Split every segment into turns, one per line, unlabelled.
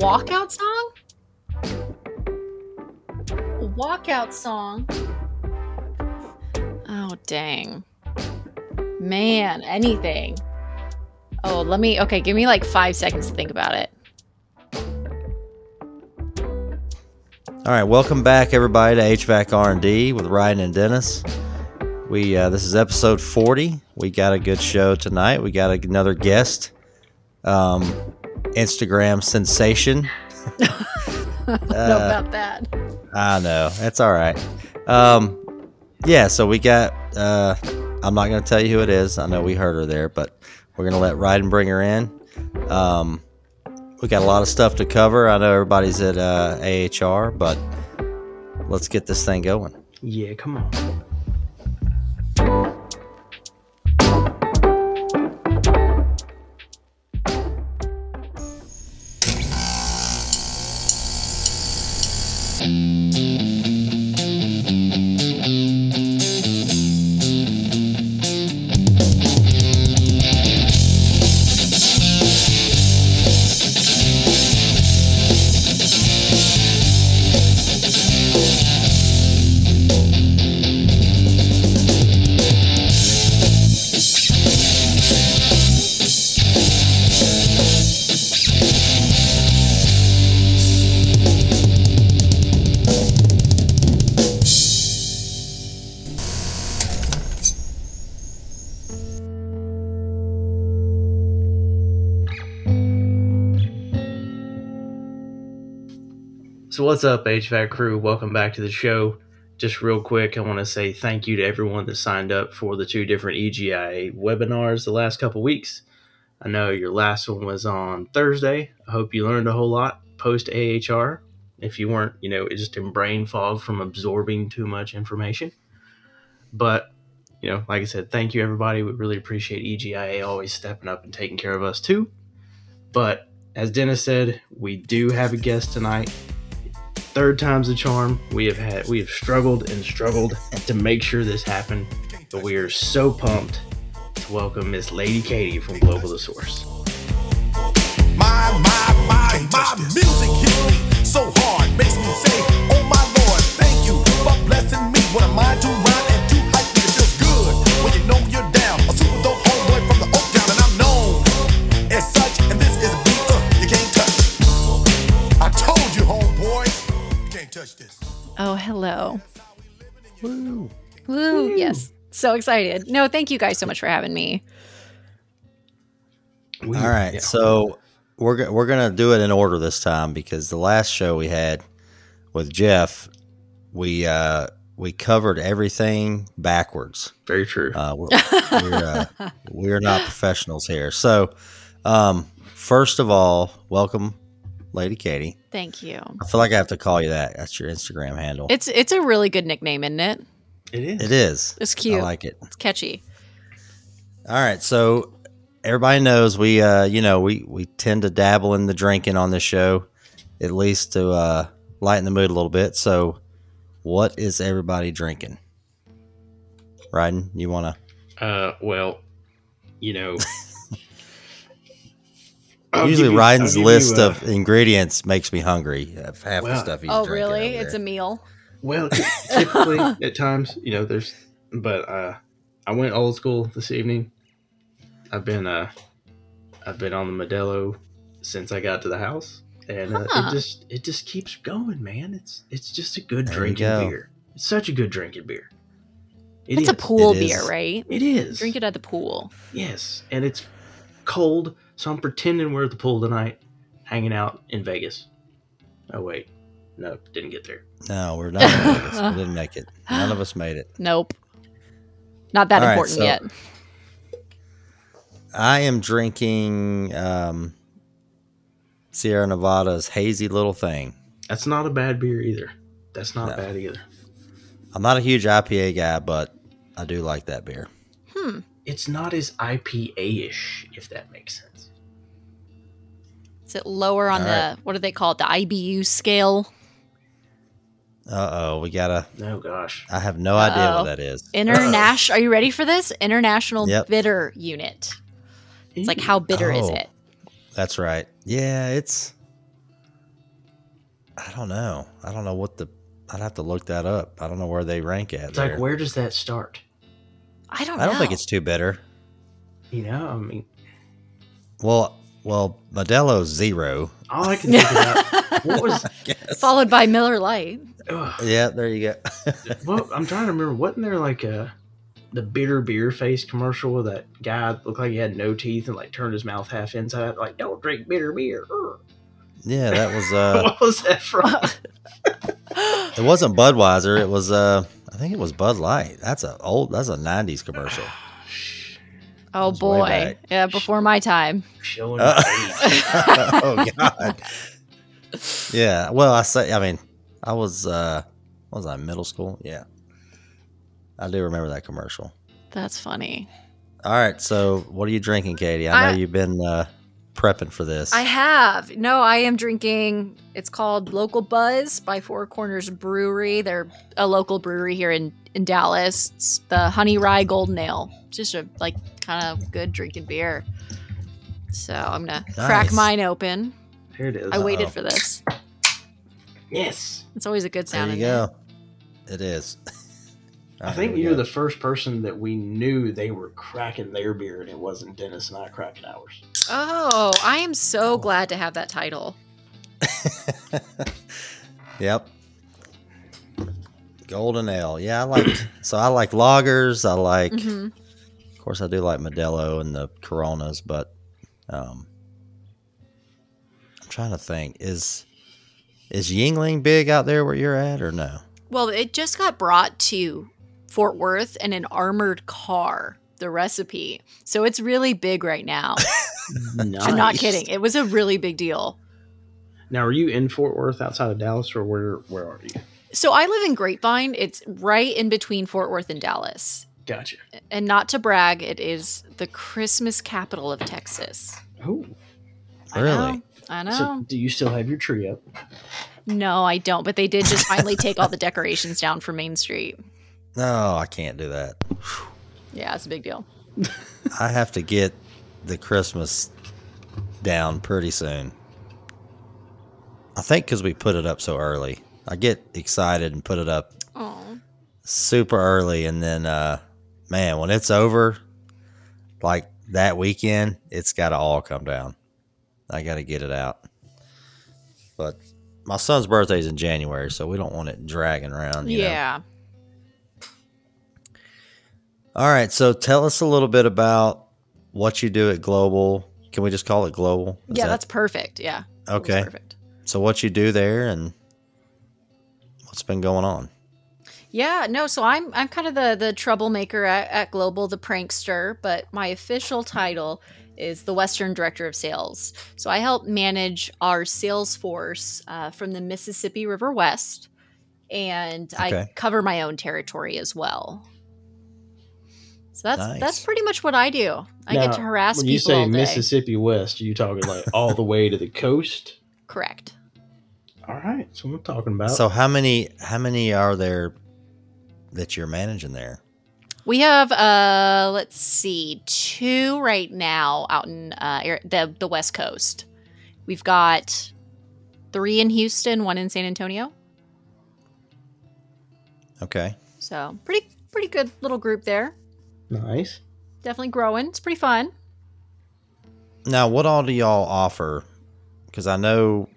walkout song? Walkout song. Oh dang. Man, anything. Oh, let me okay, give me like five seconds to think about it.
All right, welcome back everybody to HVAC R&D with Ryan and Dennis. We uh, this is episode 40. We got a good show tonight. We got another guest. Um, Instagram sensation.
know about that.
I know. That's all right. Um, yeah, so we got uh, I'm not going to tell you who it is. I know we heard her there, but we're going to let Ryden bring her in. Um, we got a lot of stuff to cover. I know everybody's at uh, AHR, but let's get this thing going.
Yeah, come on. What's up, HVAC crew? Welcome back to the show. Just real quick, I want to say thank you to everyone that signed up for the two different EGIA webinars the last couple weeks. I know your last one was on Thursday. I hope you learned a whole lot post AHR. If you weren't, you know, just in brain fog from absorbing too much information. But, you know, like I said, thank you, everybody. We really appreciate EGIA always stepping up and taking care of us, too. But, as Dennis said, we do have a guest tonight third time's the charm. We have had we have struggled and struggled to make sure this happened, but we are so pumped to welcome Miss Lady Katie from Global The Source.
My, my, my, my music hits me so hard, makes me say, Oh my Lord, thank you for blessing me. What am I to touch this.
Oh, hello. Woo. Yes. So excited. No, thank you guys so much for having me.
We-
All right,
yeah.
so we're we're gonna do it in order this time because the last show we had with Jeff, we uh, we covered everything backwards.
very true.
Uh, we're we're, uh, we're not professionals here. So, um, first of all, welcome, Lady Katie.
Thank you.
I feel like I have to call you that. That's your Instagram handle.
It's it's a really good nickname, isn't it?
it is.
it is.
It's cute.
I like it.
It's catchy.
All right, so everybody knows we, uh, you know, we we tend to dabble in the drinking on this show, at least to uh, lighten the mood a little bit. So, what is everybody drinking? Ryden, you want to?
Uh, well, you know. I'll
Usually,
give you-
Ryden's list
you, uh,
of ingredients makes me hungry. Of half the stuff he's
oh,
drinking
really?
over
It's
there.
a meal.
Well, typically at times, you know, there's, but uh, I went old school this evening. I've been uh, I've been on the Modelo since I got to the house, and uh,
Huh.
it just it just keeps going, man. It's it's just a good
There
drinking
go.
beer. It's such a good drinking beer. It
It's a pool
It
beer,
is.
right?
It is.
Drink it at the pool.
Yes, and it's cold, so I'm pretending we're at the pool tonight, hanging out in Vegas. Oh wait, no, didn't get there.
No, we're not. in Vegas. we didn't make it. None of us made it.
Nope. Not that
All right,
important
so-
yet.
I am drinking um, Sierra Nevada's hazy little thing.
That's not a bad beer either. That's not
No.
bad either.
I'm not a huge IPA guy, but I do like that beer.
Hmm.
It's not as IPA ish, if that makes sense.
Is it lower on
All
the
right.
what do they call it? The IBU scale?
Uh oh, we gotta.
Oh gosh.
I have no idea
Uh-oh.
what that is.
International. Are you ready for this? International
Yep.
bitter unit. It's like how bitter is
Oh.
it?
That's right. Yeah, it's I don't know. I don't know what the. I'd have to look that up. I don't know where they rank at.
It's
there.
like, where does that start?
I don't
I don't
know.
think it's too bitter.
You know, I mean,
Well, well, Modelo's zero.
all I can think about what was.
Followed by Miller Lite.
Ugh,
Yeah, there you go.
well, I'm trying to remember. Wasn't there like a the bitter beer face commercial where that guy looked like he had no teeth and like turned his mouth half inside, like "Don't drink bitter beer." Ugh.
yeah, that was. uh
what was that from?
It wasn't Budweiser. It was. uh I think it was Bud Light. That's a old. That's a '90s commercial.
Oh
That's way
boy.
back.
Yeah, before my time.
Showing
Uh, oh God. Yeah. Well, I say. I mean, I was. uh Was I in middle school? Yeah. I do remember that commercial.
That's funny.
All right. So, what are you drinking, Katie? I know
I-
you've been uh prepping for this.
I have. No, I am drinking. It's called Local Buzz by Four Corners Brewery. They're a local brewery here in in Dallas. It's the Honey Rye Golden Ale. Just a like kind of good drinking beer. So I'm gonna crack mine open.
Here it is.
I waited
Uh-oh.
for this.
yes.
It's always a good sound.
there you
in
go. It is. All
I think you're
go.
the first person that we knew they were cracking their beer, and it wasn't Dennis and I cracking ours.
Oh, I am so glad to have that title.
Yep. Golden Ale. Yeah, I like. so I like lagers. I like.
hmm
Of course, I do like Modelo and the Coronas, but um, I'm trying to think. Is is Yuengling big out there where you're at, or no?
Well, it just got brought to Fort Worth in an armored car. The recipe, so it's really big right now.
nice.
I'm not kidding. It was a really big deal.
Now, are you in Fort Worth, outside of Dallas, or where? Where are you?
So I live in Grapevine. It's right in between Fort Worth and Dallas.
Gotcha.
And not to brag, it is the Christmas capital of Texas.
Oh,
I
Really?
know. I know.
so do you still have your tree up?
no, I don't. But they did just finally take all the decorations down from Main Street.
No, I can't do that.
Yeah, it's a big deal.
I have to get the Christmas down pretty soon. I think because we put it up so early. I get excited and put it up
Oh,
super early, and then, uh, man, when it's over, like that weekend, it's got to all come down. I got to get it out. But my son's birthday's in January, so we don't want it dragging around. You know?
yeah.
All right. So tell us a little bit about what you do at Global. Can we just call it Global? Is
yeah,
that-
that's perfect. Yeah. that's
okay.
perfect.
So what you do there and what's been going on?
Yeah, no, so I'm I'm kind of the the troublemaker at, at Global, the prankster, but my official title is the Western Director of Sales. So I help manage our sales force uh, from the Mississippi River West, and I cover my own territory as well. So that's
Nice.
that's pretty much what I do. I
Now,
get to harass
When
people
you say
all day.
Mississippi West, are you talking like all the way to the coast?
Correct.
All right, so what I'm talking about.
So how many how many are there that you're managing there?
We have uh let's see, two right now out in uh the the West Coast. We've got three in Houston, one in San Antonio.
Okay.
So pretty pretty good little group there.
nice.
Definitely growing. It's pretty fun.
Now, what all do y'all offer? Because I know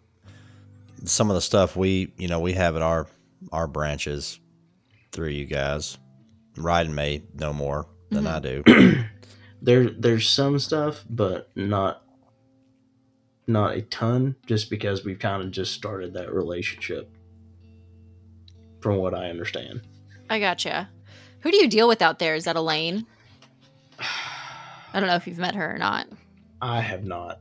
some of the stuff we, you know, we have at our our branches through you guys. Ryden may know more than I mm-hmm. do.
There, there's some stuff, but not not a ton. Just because we've kind of just started that relationship, from what I understand.
I gotcha. Who do you deal with out there? Is that Elaine? I don't know if you've met her or not.
I have not.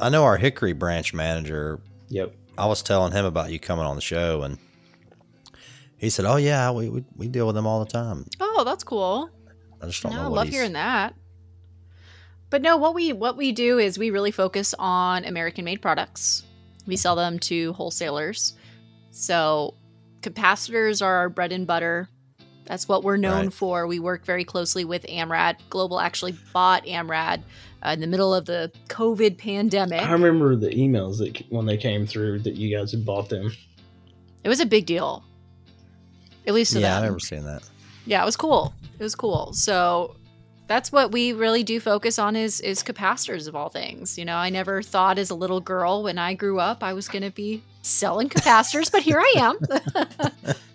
I know our Hickory branch manager.
Yep.
I was telling him about you coming on the show, and he said, "Oh yeah, we we, we deal with them all the time."
Oh, that's cool.
I just don't
No, I
know
love
he's.
hearing that. But no, what we what we do is we really focus on American made products. We sell them to wholesalers. So capacitors are our bread and butter. That's what we're known
Right.
for. We work very closely with Amrad. Global actually bought Amrad uh, in the middle of the COVID pandemic.
I remember the emails that when they came through that you guys had bought them.
It was a big deal, at least to
yeah, I
them.
remember seeing that.
yeah, it was cool. It was cool. So that's what we really do focus on is is capacitors of all things. You know, I never thought as a little girl when I grew up I was going to be selling capacitors, but here I am.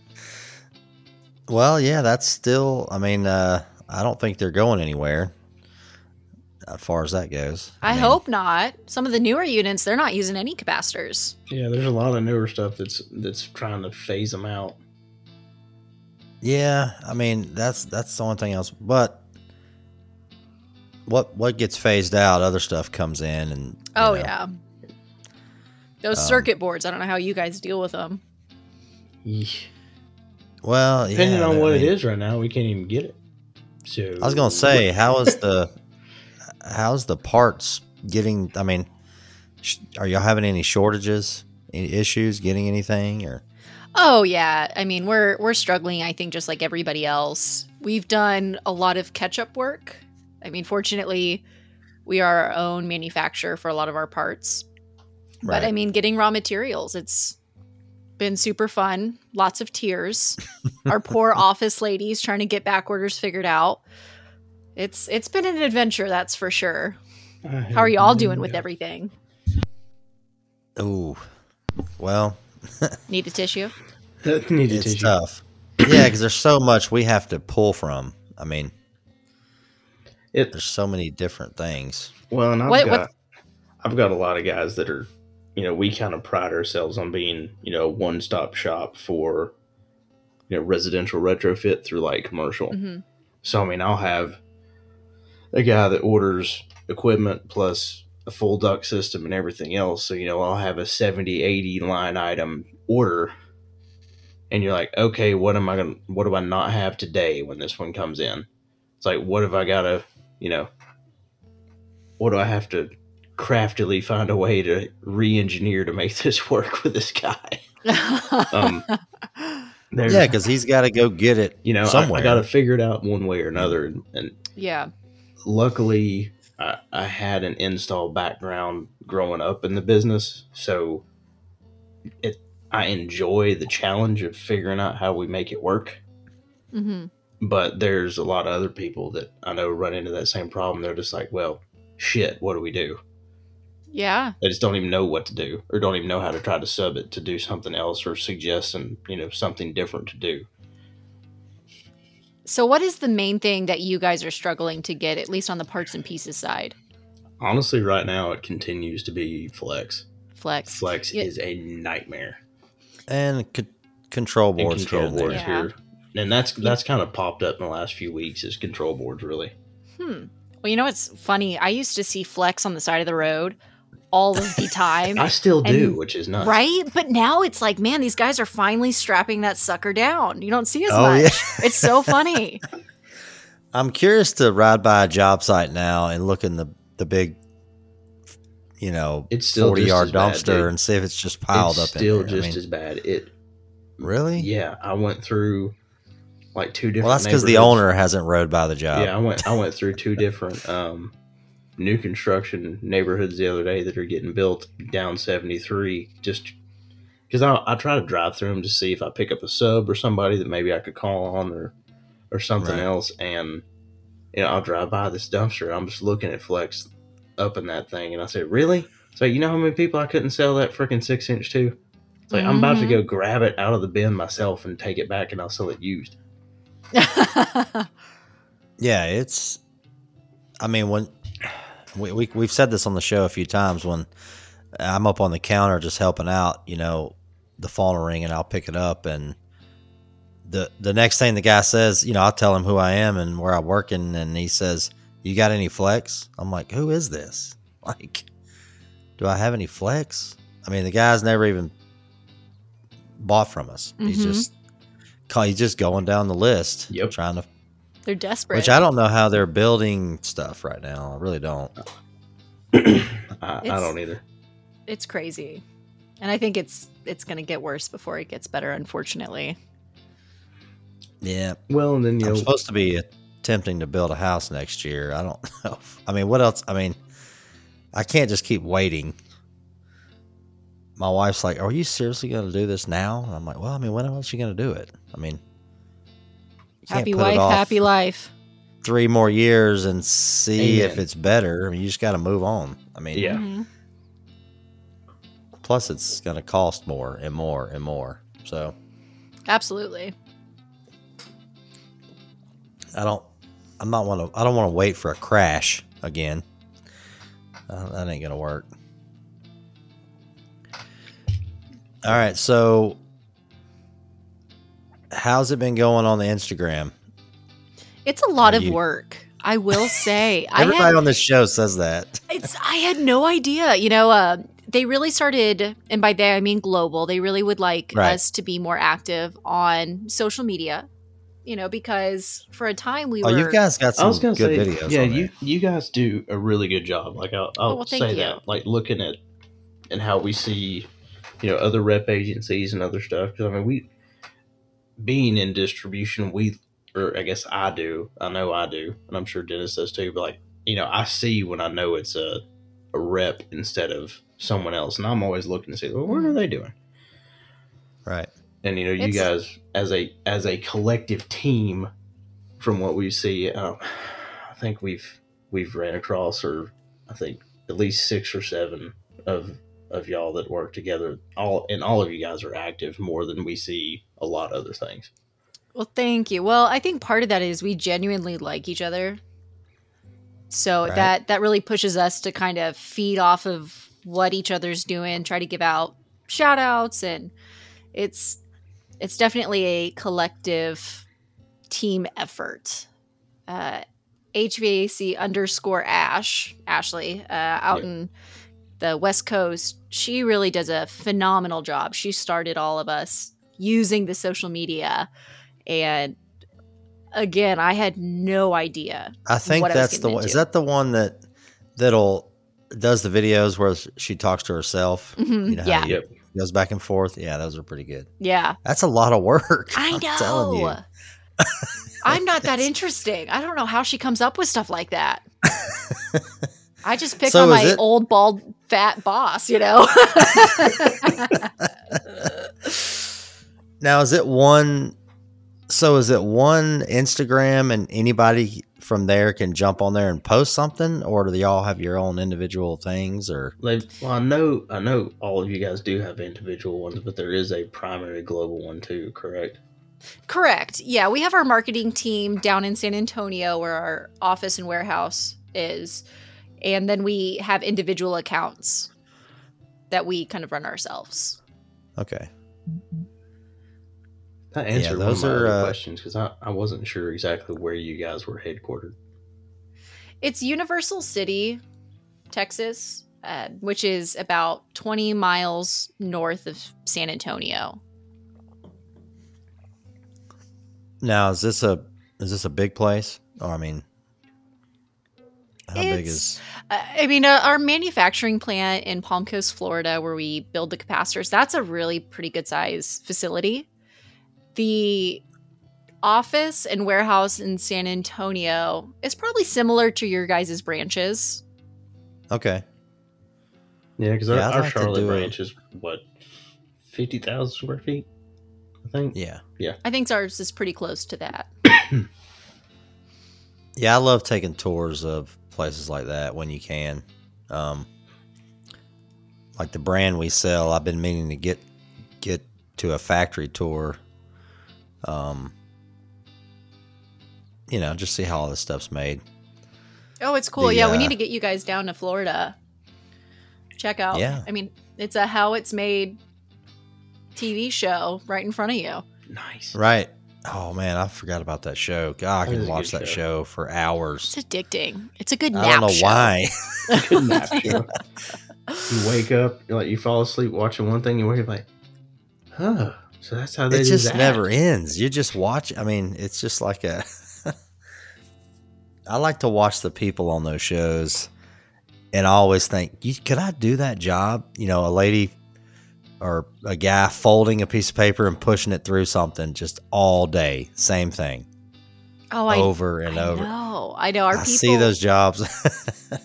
Well, yeah, that's still. I mean, uh, I don't think they're going anywhere. As far as that goes,
I,
mean,
hope not. Some of the newer units, they're not using any capacitors.
Yeah, there's a lot of newer stuff that's that's trying to phase them out.
Yeah, I mean that's that's the only thing else. But what what gets phased out, other stuff comes in, and
Oh
know,
yeah. Those
Um,
circuit boards, I don't know how you guys deal with them.
Yeesh.
Well,
Depending
yeah,
on
I
what
mean,
it is right now, we can't even get it. So
I was gonna say, how is the how's the parts getting? I mean, sh- are y'all having any shortages, any issues getting anything, or
Oh yeah, I mean we're we're struggling. I think just like everybody else, we've done a lot of catch-up work. I mean, fortunately, we are our own manufacturer for a lot of our parts. But I mean, getting raw materials, it's been super fun. Lots of tears. our poor office ladies trying to get back orders figured out. It's it's been an adventure, that's for sure. How are y'all doing with everything?
oh, well,
Need a tissue?
Need a
it's
tissue.
tough. Yeah, because there's so much we have to pull from. I mean,
It
there's so many different things.
well, and I've
What-
got
what-
I've got a lot of guys that are, you know, we kind of pride ourselves on being, you know, one stop shop for, you know, residential retrofit through like commercial.
hmm
So I mean, I'll have a guy that orders equipment plus a full duct system and everything else. So you know, I'll have a 70, 80 line item order, and you're like, okay, what am I gonna? What do I not have today when this one comes in? It's like, what have I got to, you know, what do I have to craftily find a way to re-engineer to make this work with this guy? Um,
Yeah, because he's got to go get it.
you know, I,
somewhere.
I got to figure it out one way or another, and, and
yeah.
Luckily I, I had an install background growing up in the business so it i enjoy the challenge of figuring out how we make it work
Mm-hmm.
but there's a lot of other people that i know run into that same problem they're just like well shit what do we do
Yeah.
they just don't even know what to do or don't even know how to try to sub it to do something else or suggest and you know something different to do
So, what is the main thing that you guys are struggling to get, at least on the parts and pieces side?
honestly right now it continues to be flex
Flex.
flex
Yeah.
is a nightmare
and c- control boards. and there.
boards
Yeah.
here. And that's that's kind of popped up in the last few weeks is control boards really.
Hmm. Well, you know what's funny? I used to see Flex on the side of the road all of the time.
I still do,
And-
which is nuts.
Right? But now it's like, man, these guys are finally strapping that sucker down. You don't see as
Oh,
much.
yeah.
It's so funny.
I'm curious to ride by a job site now and look in the the big, you know,
It's still
forty yard
as bad,
dumpster and see if it's just piled
it's
up.
still
in there. I
just
mean,
as bad. It
really.
yeah, I went through like two different
Well, that's because the owner hasn't rode by the job.
Yeah, I went I went through two different um new construction neighborhoods the other day that are getting built down 73 just because I, I try to drive through them to see if I pick up a sub or somebody that maybe I could call on or or something
Right.
else and you know I'll drive by this dumpster I'm just looking at Flex up in that thing and I said really so you know how many people I couldn't sell that freaking six inch to it's like I'm about to go mm-hmm. grab it out of the bin myself and take it back and I'll sell it used
Yeah, it's. I mean, when we, we we've said this on the show a few times, when I'm up on the counter just helping out, you know, the phone will ring and I'll pick it up, and the the next thing the guy says, you know, I'll tell him who I am and where I'm working, and he says, "You got any flex?" I'm like, "Who is this? Like, do I have any flex?" I mean, the guy's never even bought from us. He's
Mhm.
just he's just going down the list,
Yep.
trying to
They're desperate.
which I don't know how they're building stuff right now. I really don't.
I, I don't either
it's crazy. And I think it's it's going to get worse before it gets better, unfortunately.
Yeah,
well and then you
I'm supposed to be attempting to build a house next year. I don't know. I mean, what else? I mean, I can't just keep waiting. My wife's like, "Are you seriously going to do this now?" And I'm like, "Well, I mean, when else are you going to do it? I mean, you can't
Happy
put
wife, happy life.
three more years and see if it's better. I mean, you just got to move on. I mean,
Yeah.
Mhm.
Plus, it's going to cost more and more and more. So
Absolutely.
I don't. I'm not want to. I don't want to wait for a crash again. Uh, that ain't gonna work. All right. So, how's it been going on the Instagram?
It's a lot
Are
of
you-
work. I will say. I
Everybody
had,
on this show says that.
it's I had no idea. You know, uh, they really started, and by they I mean global. They really would like
Right.
us to be more active on social media. You know, because for a time we
Oh,
were.
you guys got some
I
some
was gonna
good
say,
videos.
yeah,
on
you
there.
you guys do a really good job. Like I'll, I'll
Oh, well,
say
you.
that. Like looking at and how we see, you know, other rep agencies and other stuff. Because I mean, we being in distribution, we or I guess I do. I know I do, and I'm sure Dennis does too. But like, you know, I see when I know it's a a rep instead of someone else, and I'm always looking to see, well, what are they doing?
right.
and you know you
It's-
guys as a as a collective team from what we see um, i think we've we've ran across or i think at least six or seven of of y'all that work together all and all of you guys are active more than we see a lot of other things
Well, thank you. Well, I think part of that is we genuinely like each other. So
Right.
that that really pushes us to kind of feed off of what each other's doing, try to give out shout outs and it's it's definitely a collective team effort. Uh HVAC underscore Ash, Ashley, uh, out
Yeah.
in the West Coast, she really does a phenomenal job. She started all of us using the social media. And again, I had no idea.
I think
what I was
that's the
getting
one. Is that the one that that'll does the videos where she talks to herself?
Mhm,
You know
yeah.
you-
Yep.
goes back and forth. Yeah, those are pretty good.
Yeah.
That's a lot of work.
I
I'm telling you.
know. I'm not that interesting. I don't know how she comes up with stuff like that. I just pick
So
on my
it-
old bald fat boss, you know.
Now, is it one? So, is it one Instagram and anybody from there can jump on there and post something, or do they all have your own individual things? Or
Like, well i know i know all of you guys do have individual ones but there is a primary global one too correct
Correct. Yeah, we have our marketing team down in San Antonio where our office and warehouse is. And then we have individual accounts that we kind of run ourselves.
okay,
that
Yeah,
answered
those
one of my
are,
other
uh,
questions because I, I wasn't sure exactly where you guys were headquartered
It's Universal City, Texas, uh, which is about 20 miles north of San Antonio.
now is this a is this a big place? Or I mean, how big is?
Uh, I mean, uh, our manufacturing plant in Palm Coast, Florida, where we build the capacitors, that's a really pretty good size facility. The office and warehouse in San Antonio is probably similar to your guys' branches.
Okay,
Yeah, because
Yeah,
our, our Charlotte branch is what fifty thousand square feet, I think.
Yeah, yeah,
I think ours is pretty close to that.
yeah. I love taking tours of places like that when you can. Um, like the brand we sell, I've been meaning to get get to a factory tour. Um, you know, just see how all this stuff's made.
Oh, it's cool.
The,
yeah, we
uh,
need to get you guys down to Florida. Check out.
Yeah.
I mean, it's a how it's made TV show right in front of you.
Nice.
Right. Oh man, I forgot about that show. God, I
That
can watch that
show.
show for hours.
It's addicting. It's a good
I don't know
show.
why.
Good nap show. You wake up, you're like you fall asleep watching one thing, you wake up like, huh. So that's how they
it
do
just
that.
never ends. You just watch. I mean, it's just like a. I like to watch the people on those shows, and I always think, could I do that job? You know, a lady or a guy folding a piece of paper and pushing it through something just all day, same thing.
Oh, I
over and
I
over.
know. I know. Our
I
people.
see those jobs.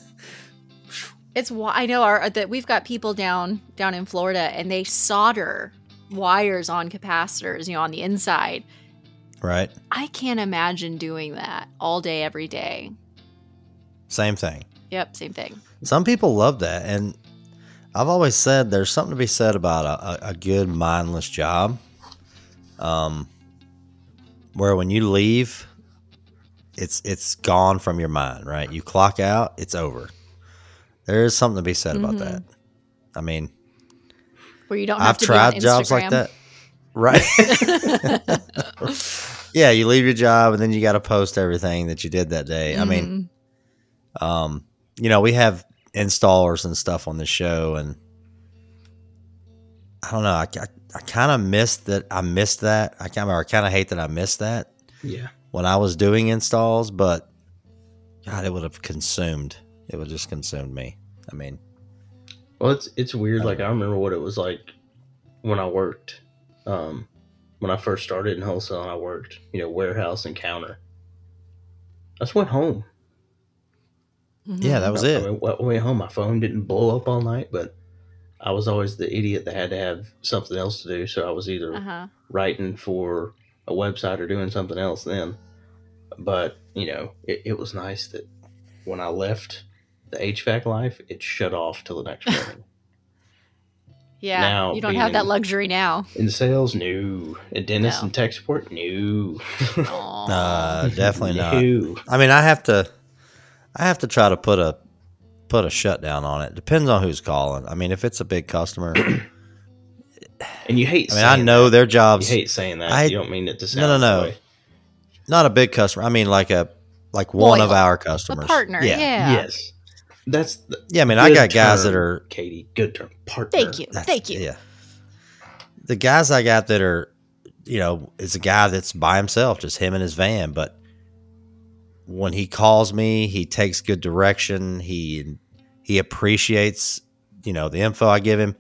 It's I know our that we've got people down down in Florida, and they solder wires on capacitors. You know, on the inside.
right?
I can't imagine doing that all day, every day.
Same thing.
Yep, same thing.
Some people love that, and I've always said there's something to be said about a, a, good mindless job. Um, where when you leave, it's it's gone from your mind, right? You clock out, it's over. There is something to be said about
Mhm.
that. I mean,
Where you don't have
I've
to
tried
be on
jobs like that, right? yeah, you leave your job and then you got to post everything that you did that day. I mean,
Mhm.
um, you know, we have installers and stuff on the show, and I don't know. I, I, I kind of missed that. I missed that. I kind of, I kind of hate that I missed that
Yeah.
when I was doing installs, but God, it would have consumed. It would have just consumed me. I mean,
Well, it's it's weird. Like I remember what it was like when I worked. Um, when I first started in wholesale, and I worked, you know, warehouse and counter. I just went home.
Mhm.
yeah, that was
I
it.
went, I went home. My phone didn't blow up all night, but I was always the idiot that had to have something else to do. So I was either
Uh-huh.
writing for a website or doing something else then. But, you know, it, it was nice that when I left the HVAC life, it shut off till the next morning.
Yeah,
Now
you don't have that luxury now.
In sales, no. In dentist
No.
and tech support, no.
Aw.
Uh, definitely not. I mean, I have to, I have to try to put a, put a shutdown on it. Depends on who's calling. I mean, if it's a big customer,
And you hate I
mean, I know
that.
their
You
jobs.
hate saying that.
I-
you don't mean it to sound
no,
that
no. Not a big customer. I mean, like a, like one of
Loyal.
our
a
customers.
partner. Yeah.
Yes. That's the
Yeah, I mean, I
good
got guys that are
Katie. Good term. Partner.
Thank you.
That's-
Thank you.
Yeah. The guys I got that are, you know, is a guy that's by himself, just him and his van. But when he calls me, he takes good direction. He he appreciates, you know, the info I give him.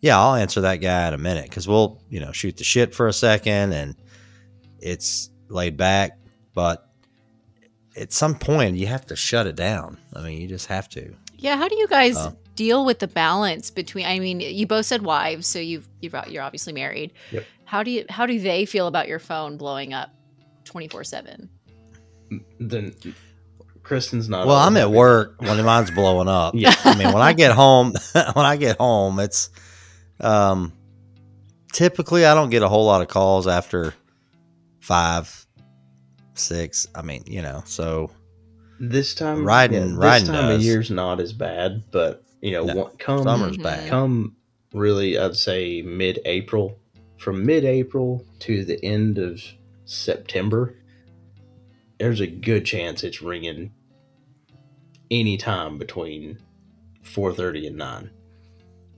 Yeah, I'll answer that guy in a minute because we'll, you know, shoot the shit for a second and it's laid back. But at some point, you have to shut it down. I mean, you just have to.
Yeah, how do you guys
Oh.
deal with the balance between? I mean, you both said wives, so you've, you've you're obviously married.
Yep.
How do you how do they feel about your phone blowing up twenty four seven?
Then Kristen's not.
Well, I'm at
happy.
work when mine's blowing up.
Yeah.
I mean, when I get home, when I get home, it's um, typically I don't get a whole lot of calls after five, six. I mean, you know, so
This time,
Riding-
this
riding
time of year's not as bad, but you know,
No,
one- come
summer's
Mhm.
back.
come really, I'd say mid-April. From mid-April to the end of September, there's a good chance it's ringing any time between 4:30 and 9.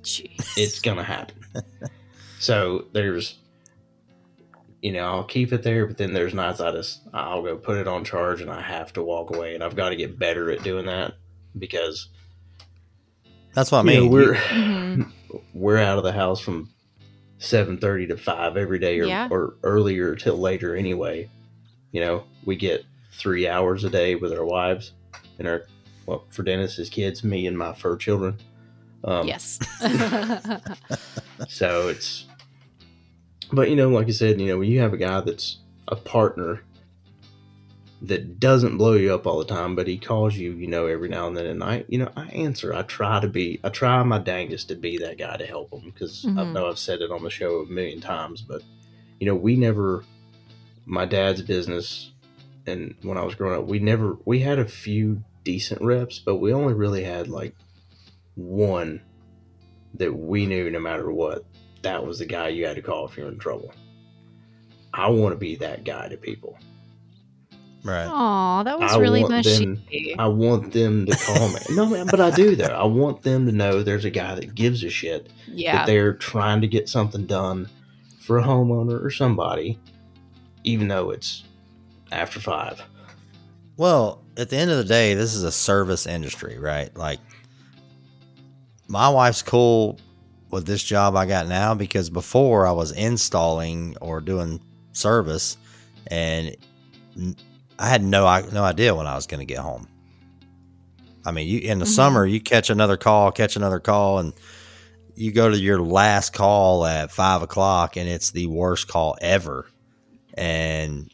Jeez.
it's gonna happen. so there's, you know, I'll keep it there, but then there's nights I just I'll go put it on charge and I have to walk away, and I've got to get better at doing that because
that's what I
you know,
mean.
we're
Mhm.
we're out of the house from seven thirty to five every day, or,
Yeah.
or earlier till later anyway. You know, we get three hours a day with our wives and our well for Dennis's kids, me and my fur children. Um,
yes.
So it's, but you know, like I said, you know, when you have a guy that's a partner that doesn't blow you up all the time, but he calls you, you know, every now and then at night, you know, I answer. I try to be, I try my dangest to be that guy to help him because I
Mhm.
know I've said it on the show a million times, but you know, we never, my dad's business, and when I was growing up, we never, we had a few decent reps, but we only really had like one that we knew no matter what, that was the guy you had to call if you're in trouble. I want to be that guy to people.
right.
Aw, that was
I
really
want them-
mushy.
I want them to call me. No, man, but I do though. I want them to know there's a guy that gives a shit
Yeah.
that they're trying to get something done for a homeowner or somebody, even though it's after five.
Well, at the end of the day, this is a service industry, right? Like, my wife's cool with this job I got now because before I was installing or doing service, and I had no I- no idea when I was going to get home. I mean, you in the
Mhm.
summer you catch another call, catch another call, and you go to your last call at five o'clock, and it's the worst call ever, and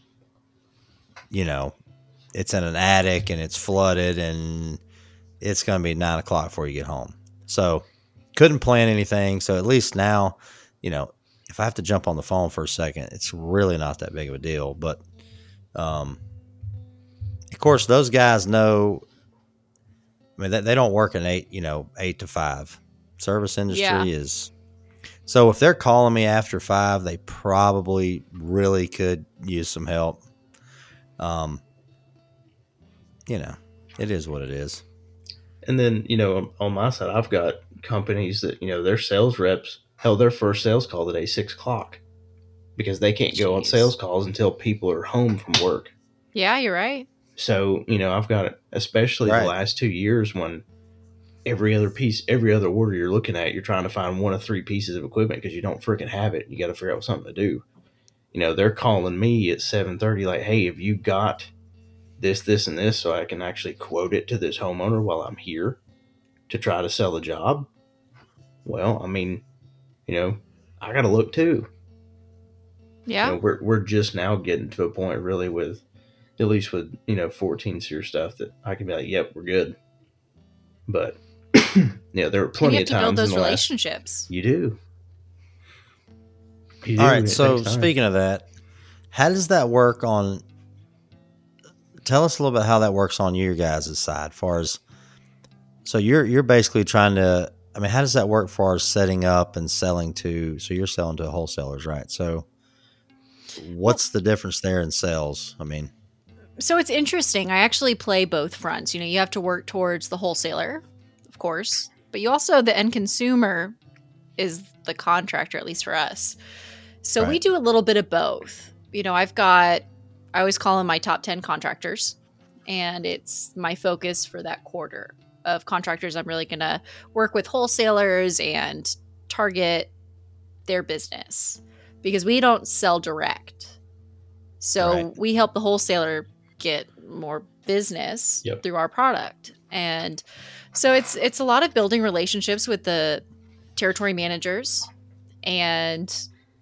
you know it's in an attic and it's flooded, and it's going to be nine o'clock before you get home. So couldn't plan anything. So at least now, you know, if I have to jump on the phone for a second, it's really not that big of a deal. But um, of course, those guys know. I mean, they, they don't work in eight, you know, eight to five. Service industry
Yeah.
is. So if they're calling me after five, they probably really could use some help. Um, you know, it is what it is.
And then, you know, on- on my side, I've got companies that, you know, their sales reps held their first sales call today, six o'clock, because they can't go on sales calls until people are home from work.
Yeah, you're right.
So, you know, I've got, especially
Right.
the last two years when every other piece, every other order you're looking at, you're trying to find one of three pieces of equipment because you don't freaking have it. You got to figure out something to do. You know, they're calling me at 7.30 like, hey, have you got this, this, and this so I can actually quote it to this homeowner while I'm here to try to sell the job? Well, I mean, you know, I got to look too.
Yeah.
You know, we're we're just now getting to a point really with at least with you know 14 series stuff that I can be like, yep, we're good. But yeah, there were
And
plenty
you have
of
to build those
in the last.
relationships.
You do. You do,
All
and
right. So speaking of that, how does that work on? Tell us a little bit how that works on your guys' side, far as so you're you're basically trying to. I mean, how does that work for setting up and selling to? So you're selling to wholesalers, right? So what's the difference there in sales? I mean,
So it's interesting. I actually play both fronts. You know, you have to work towards the wholesaler, of course, but you also, the end consumer is the contractor, at least for us. So we do a little bit of both. You know, I've got, I always call them my top 10 contractors, and it's my focus for that quarter of contractors. I'm really going to work with wholesalers and target their business because we don't sell direct. So
Right.
we help the wholesaler get more business
Yep.
through our product. And so it's it's a lot of building relationships with the territory managers and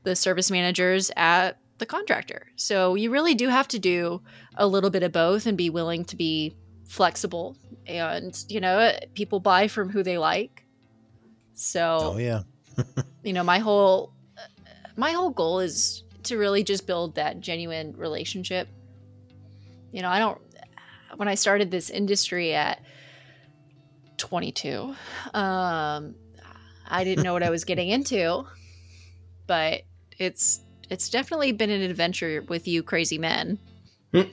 the service managers at the contractor. So you really do have to do a little bit of both and be willing to be flexible and you know people buy from who they like. So
oh yeah,
you know my whole my whole goal is to really just build that genuine relationship you know i don't when i started this industry at 22 um i didn't know what i was getting into but it's it's definitely been an adventure with you crazy men
oh,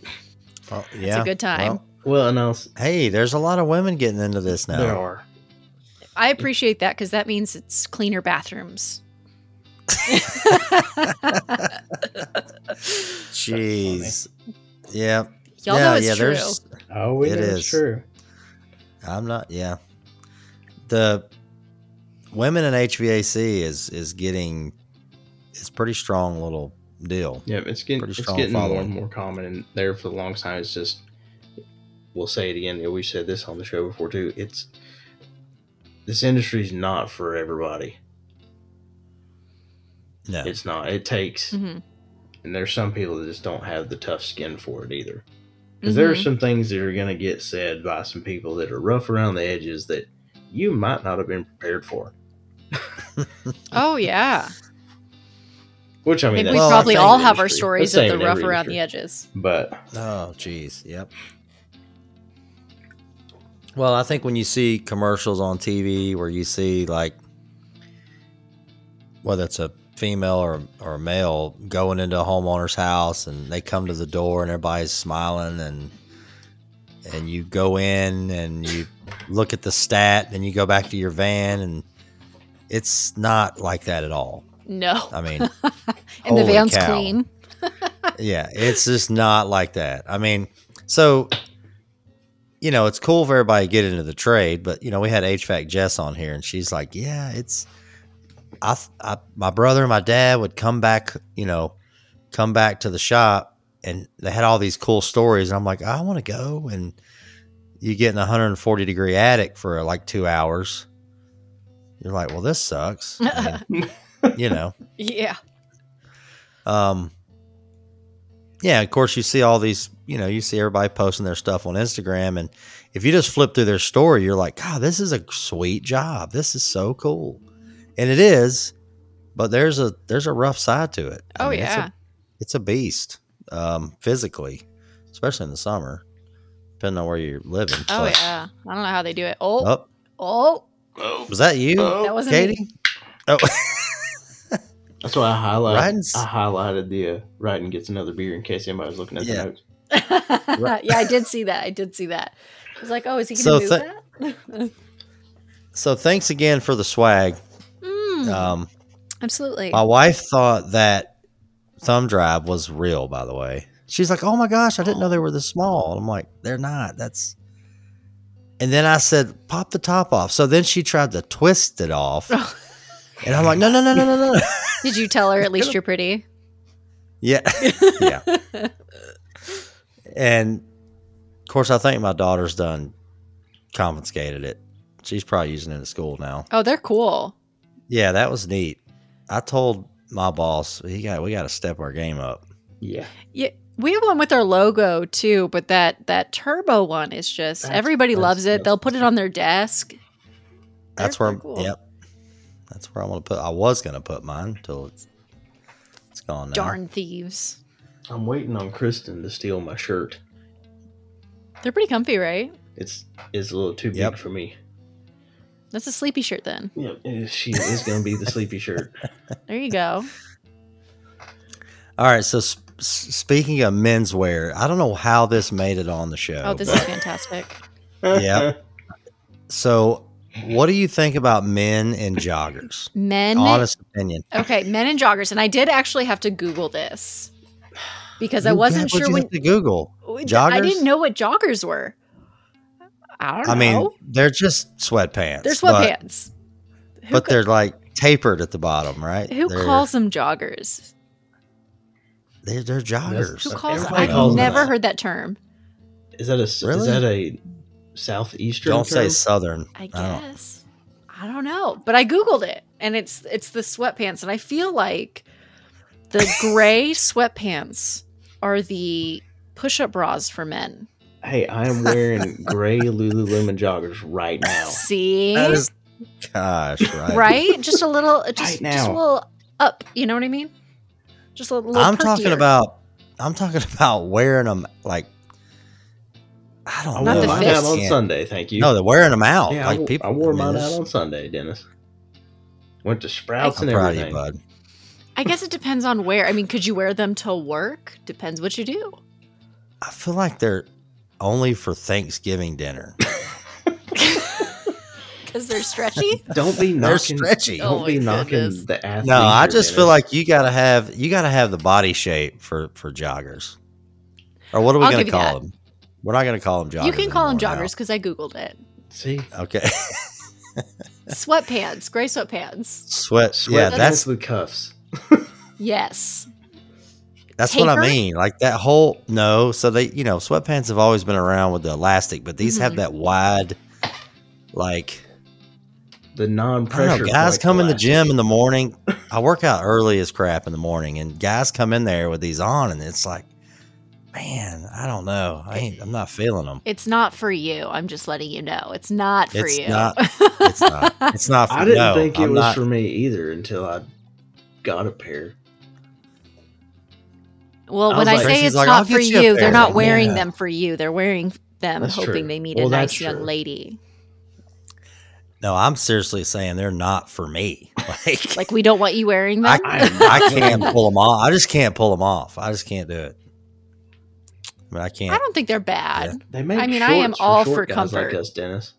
yeah.
It's a good time.
Well,
Well, and I'll,
hey, there's a lot of women getting into this now.
there are.
i appreciate that because that means it's cleaner bathrooms
Jeez. Yeah.
y'all
yeah,
know it's
yeah,
true
there's
Oh, we
It
know
is.
it's true.
I'm not. Yeah, the women in HVAC is is getting it's pretty strong little deal.
Yeah, it's getting
Pretty
it's
strong
getting more and more common, and there for the long time, it's just. We'll say it again. We said this on the show before too. It's this industry's not for everybody.
No,
It's not. It takes,
Mhm.
and there's some people that just don't have the tough skin for it either. Because there are
Mhm.
some things that are going to get said by some people that are rough around the edges that you might not have been prepared for.
oh yeah
Which I mean,
Maybe
that's
we
Well,
probably all have our stories of the rough
every
around the edges.
But
Oh, jeez. Yep. Well, I think when you see commercials on TV where you see like whether it's a female or or a male going into a homeowner's house and they come to the door and everybody's smiling and and you go in and you look at the stat and you go back to your van and it's not like that at all.
No,
I mean,
and the van's
cow.
clean.
yeah, it's just not like that. I mean, so you know, it's cool for everybody to get into the trade, but you know, we had HVAC Jess on here, and she's like, "Yeah, it's I, I my brother and my dad would come back, you know, come back to the shop, and they had all these cool stories. And I'm like, I want to go. And you get in a 140 degree attic for like two hours. You're like, well, this sucks. I mean, you know.
Yeah.
Um, yeah, of course, you see all these, you know, you see everybody posting their stuff on Instagram. And if you just flip through their story, you're like, God, this is a sweet job. This is so cool. And it is, but there's a there's a rough side to it. I
Oh
mean, it's a-
yeah.
it's a beast um, physically, especially in the summer, depending on where you're living.
Oh
But-
yeah. I don't know how they do it. Oh.
Oh,
Oh.
Was that you, Oh.
That wasn't me.
Katie? Oh,
that's why I highlighted.
Ryden's-
I highlighted the uh, Ryden gets another beer in case anybody was looking at
Yeah.
the notes.
yeah, I did see that. I did see that. I was like, oh, is he gonna move that?
so thanks again for the swag.
Mm,
Um,
absolutely.
my wife thought that thumb drive was real. By the way, she's like, "Oh my gosh, I didn't know they were this small." I'm like, "They're not. That's." And then I said, "Pop the top off." So then she tried to twist it off, and I'm like, "No, no, no, no, no, no."
Did you tell her at least you're pretty?
Yeah. yeah. And of course, I think my daughter's done confiscated it. She's probably using it at school now.
Oh, they're cool.
Yeah, that was neat. I told my boss, he got we got to step our game up.
Yeah,
Yeah, we have one with our logo too, but that that turbo one is just
That's-
everybody
that's-
loves it. They'll put it on their desk.
That's
They're
where,
cool.
yep. That's where I want to put. I was gonna put mine until it's it's gone now.
Darn thieves.
I'm waiting on Kristen to steal my shirt.
They're pretty comfy, right?
It's it's a little too big
Yep.
for me.
That's a sleepy shirt then.
Yeah, eh, she is going to be the sleepy shirt.
There you go.
All right. So s- s- speaking of menswear, I don't know how this made it on the show.
Oh, this
but-
is fantastic.
yeah. So, what do you think about men and joggers?
Men
Honest opinion.
Okay, men and joggers. And I did actually have to Google this because I wasn't sure
you
when
to Google.
Oh,
joggers.
I didn't know what joggers were. I don't know.
I mean, they're just sweatpants.
They're sweatpants. Who,
but,
ca-
they're like tapered at the bottom, right?
who
they're,
calls them joggers?
They're, they're joggers.
Who calls I've
calls
never
that.
heard that term.
Is that a s-
Really?
is that a southeastern?
Don't say southern.
I
don't-
guess. I don't know, but I googled it, and it's it's the sweatpants, and I feel like the gray sweatpants are the push-up bras for men.
Hey, I am wearing gray Lululemon joggers right now.
See,
That is, gosh, right?
right? Just a little, just
Right
just a little up. You know what I mean? Just a little.
I'm talking about. I'm talking about wearing them like. I
I
don't
wore
Not
know.
the
mine
I
out
fist.
on Sunday. Thank you.
No, they're wearing them out.
yeah, I,
like
wo-
people.
I wore
mean,
mine out on Sunday, Dennis. Went to Sprouts
I'm
and
proud of you,
everything.
bud.
I guess it depends on where. I mean, could you wear them to work? Depends what you do.
I feel like they're only for Thanksgiving dinner.
Because they're stretchy.
Don't be oh knocking.
They're
knocking.
stretchy.
Oh
Don't be knocking the athlete.
No, I just feel like you gotta have you gotta have the body shape for for joggers. Or what are we
I'll
gonna call them? We're not gonna call them joggers.
you can call them joggers because I googled it.
see
Okay.
Sweatpants, gray sweatpants.
Sweat.
sweat
yeah, that's
with cuffs.
Yes.
that's what I mean. Like that whole no. So they, you know, sweatpants have always been around with the elastic, but these have
Mhm.
that wide, like
The non-pressure.
know. Guys come in the
elastic.
gym in the morning. I work out early as crap in the morning, and guys come in there with these on, and it's like, man, I don't know. I ain't. I'm not feeling them.
It's not for you. I'm just letting you know. It's not for
It's
you.
not. It's not. It's not. For,
I didn't
no,
think it
I'm
was
not-
for me either until I got a pair.
well,
I
when
was
I
like-
say it's
like,
not for
you
you, they're not wearing
Yeah.
them for you. They're wearing them
That's
hoping
true.
they meet
Well,
a nice young
true.
lady.
No, I'm seriously saying they're not for me. Like,
Like we don't want you wearing
I,
them.
I can't pull them off. I just can't pull them off. I just can't do it. I mean, I can't.
I don't think they're bad.
They make.
I mean, I am
shorts
all
short
for
guys like
comfort.
us, Dennis.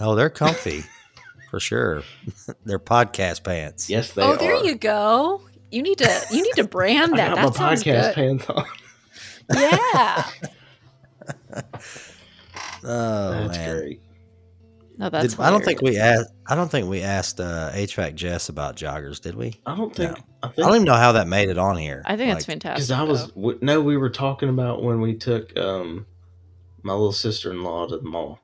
Oh, they're comfy for sure. they're podcast pants.
Yes, they
oh,
are.
there you go. You need to you need to brand
I
that.
got
That
my podcast
good.
pants on.
Yeah.
Oh
That's
man.
great.
No, that's
Did- I don't think we asked. I don't think we asked uh, HVAC Jess about joggers, did we?
I don't think.
No.
I
I don't even know how that made it on here.
I think that's fantastic.
because I was
though.
w- no, we were talking about when we took um my little sister in law to the mall.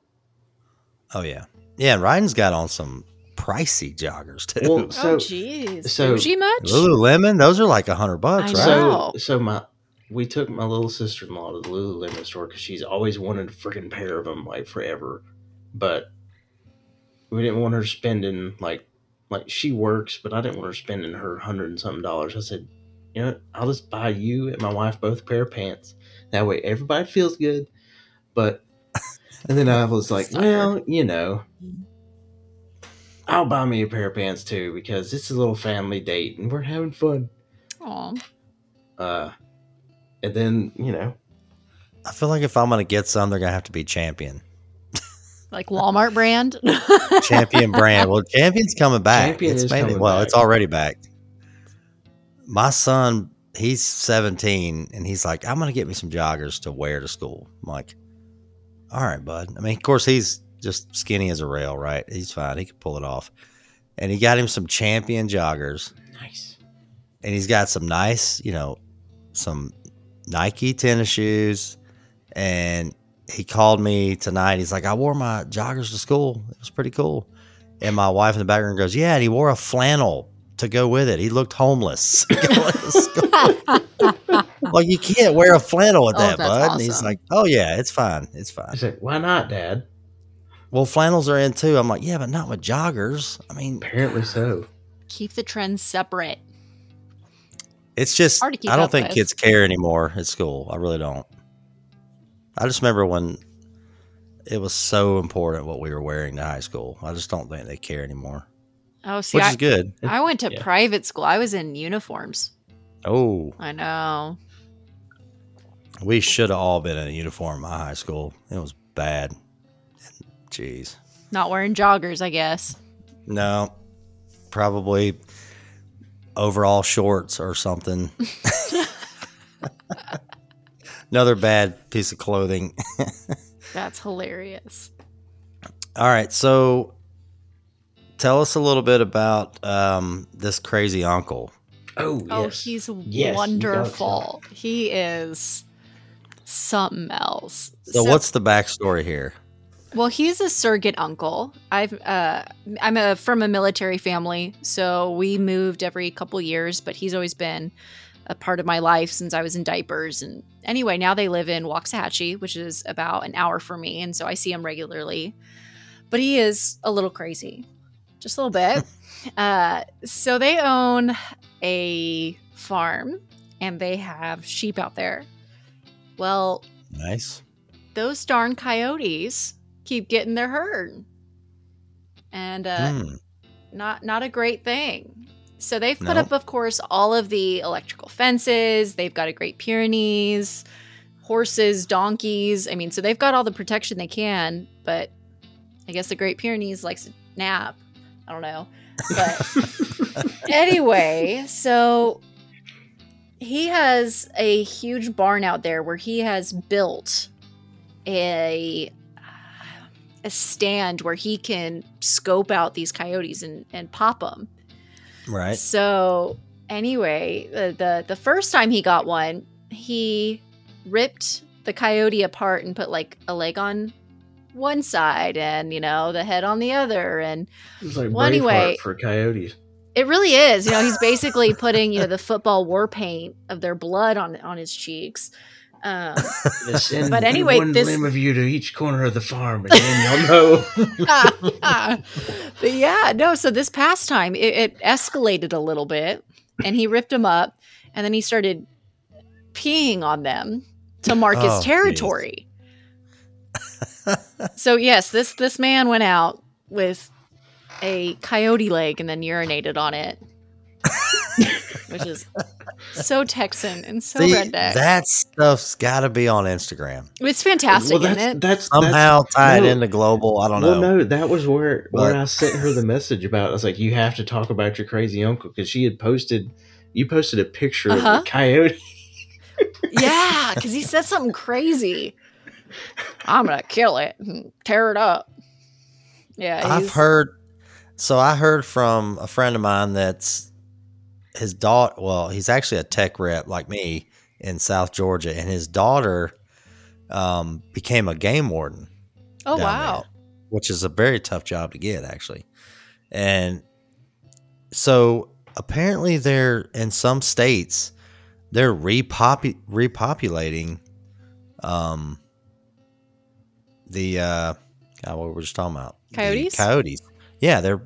Oh yeah, yeah. And Ryden's got on some pricey joggers too.
Well,
oh,
so
jeez.
so-
Bougie much?
Lululemon, those are like a hundred bucks,
I
right?
so so my we took my little sister in law to the Lululemon store because she's always wanted a freaking pair of them like forever, but we didn't want her spending like like she works, but I didn't want her spending her hundred and something dollars. I said, you know, what? I'll just buy you and my wife both a pair of pants. That way, everybody feels good. But and then I was like, well, you know. I'll buy me a pair of pants too because it's a little family date and we're having fun.
Aw.
Uh, and then you know,
I feel like if I'm gonna get some, they're gonna have to be Champion,
Like Walmart brand?
Champion brand. Well, Champion's coming back.
Champion
it's
is
maybe
coming
well,
back.
it's already back. My son, he's 17, and he's like, I'm gonna get me some joggers to wear to school. I'm like, all right, bud. I mean, of course, he's just skinny as a rail, right? He's fine. He can pull it off. And he got him some Champion joggers.
nice.
and he's got some nice, you know, some Nike tennis shoes. And he called me tonight. He's like, I wore my joggers to school. It was pretty cool. And my wife in the background goes, Yeah, and he wore a flannel to go with it. He looked homeless. going like, you can't wear a flannel with
Oh,
that,
that's
bud. And he's like, Oh, yeah, it's fine. It's fine.
He's like, why not, Dad?
Well, flannels are in too. I'm like, Yeah, but not with joggers. I mean,
Apparently so.
Keep the trends separate.
It's just
Hard to keep
I don't think
with.
kids care anymore at school. I really don't. I just remember when it was so important what we were wearing to high school. I just don't think they care anymore,
Oh, see,
which
I,
is good.
I went to
Yeah.
private school. I was in uniforms.
Oh,
I know.
we should have all been in a uniform in my high school. It was bad. Jeez,
Not wearing joggers, I guess.
no, probably overall shorts or something. Another bad piece of clothing.
That's hilarious.
All right, so tell us a little bit about um, this crazy uncle.
Oh,
Oh,
yes.
he's
Yes,
wonderful. He is something else.
So, what's the backstory here?
Well, he's a surrogate uncle. I've uh, I'm a from a military family, so we moved every couple years. But he's always been a part of my life since I was in diapers. And anyway, now they live in Waxahachie, which is about an hour for me, and so I see him regularly. But he is a little crazy, just a little bit. uh, so they own a farm, and they have sheep out there. Well,
Nice.
those darn coyotes keep getting their herd and uh,
Hmm.
not not a great thing so they've put
No.
up of course all of the electrical fences they've got a great pyrenees horses donkeys i mean so they've got all the protection they can but i guess the great pyrenees likes to nap i don't know but anyway, so he has a huge barn out there where he has built a a stand where he can scope out these coyotes and, and pop them.
Right.
So anyway, the, the the first time he got one, he ripped the coyote apart and put like a leg on one side and you know the head on the other and
It's like
Well,
Braveheart
anyway-
for coyotes.
it really is. You know, he's basically putting, you know, the football war paint of their blood on on his cheeks. Um, But anyway,
one
this-
limb of you to each corner of the farm, and then you'll know.
but yeah, no. So this past time, it, it escalated a little bit, and he ripped them up, and then he started peeing on them to mark
Oh,
his territory. so yes, this this man went out with a coyote leg and then urinated on it, which is so Texan and so
See,
redneck.
that stuff's got to be on Instagram.
it's fantastic,
well,
isn't
that's,
it?
that's
Somehow
that's,
tie it
no.
into global. I don't
Well,
know.
no, that was where where
But-
I sent her the message about. I was like, "You have to talk about your crazy uncle," because she had posted. You posted a picture
Uh-huh.
of the coyote.
Yeah, because he said something crazy. I'm gonna kill it and tear it up. Yeah,
I've heard. So I heard from a friend of mine that's his daughter. Well, he's actually a tech rep like me in South Georgia, and his daughter um, became a game warden.
Oh wow.
there, which is a very tough job to get, actually. And so apparently, they're in some states they're repopu- repopulating um, the uh, God, what were we just talking about? The
Coyotes?
coyotes. Yeah, they're.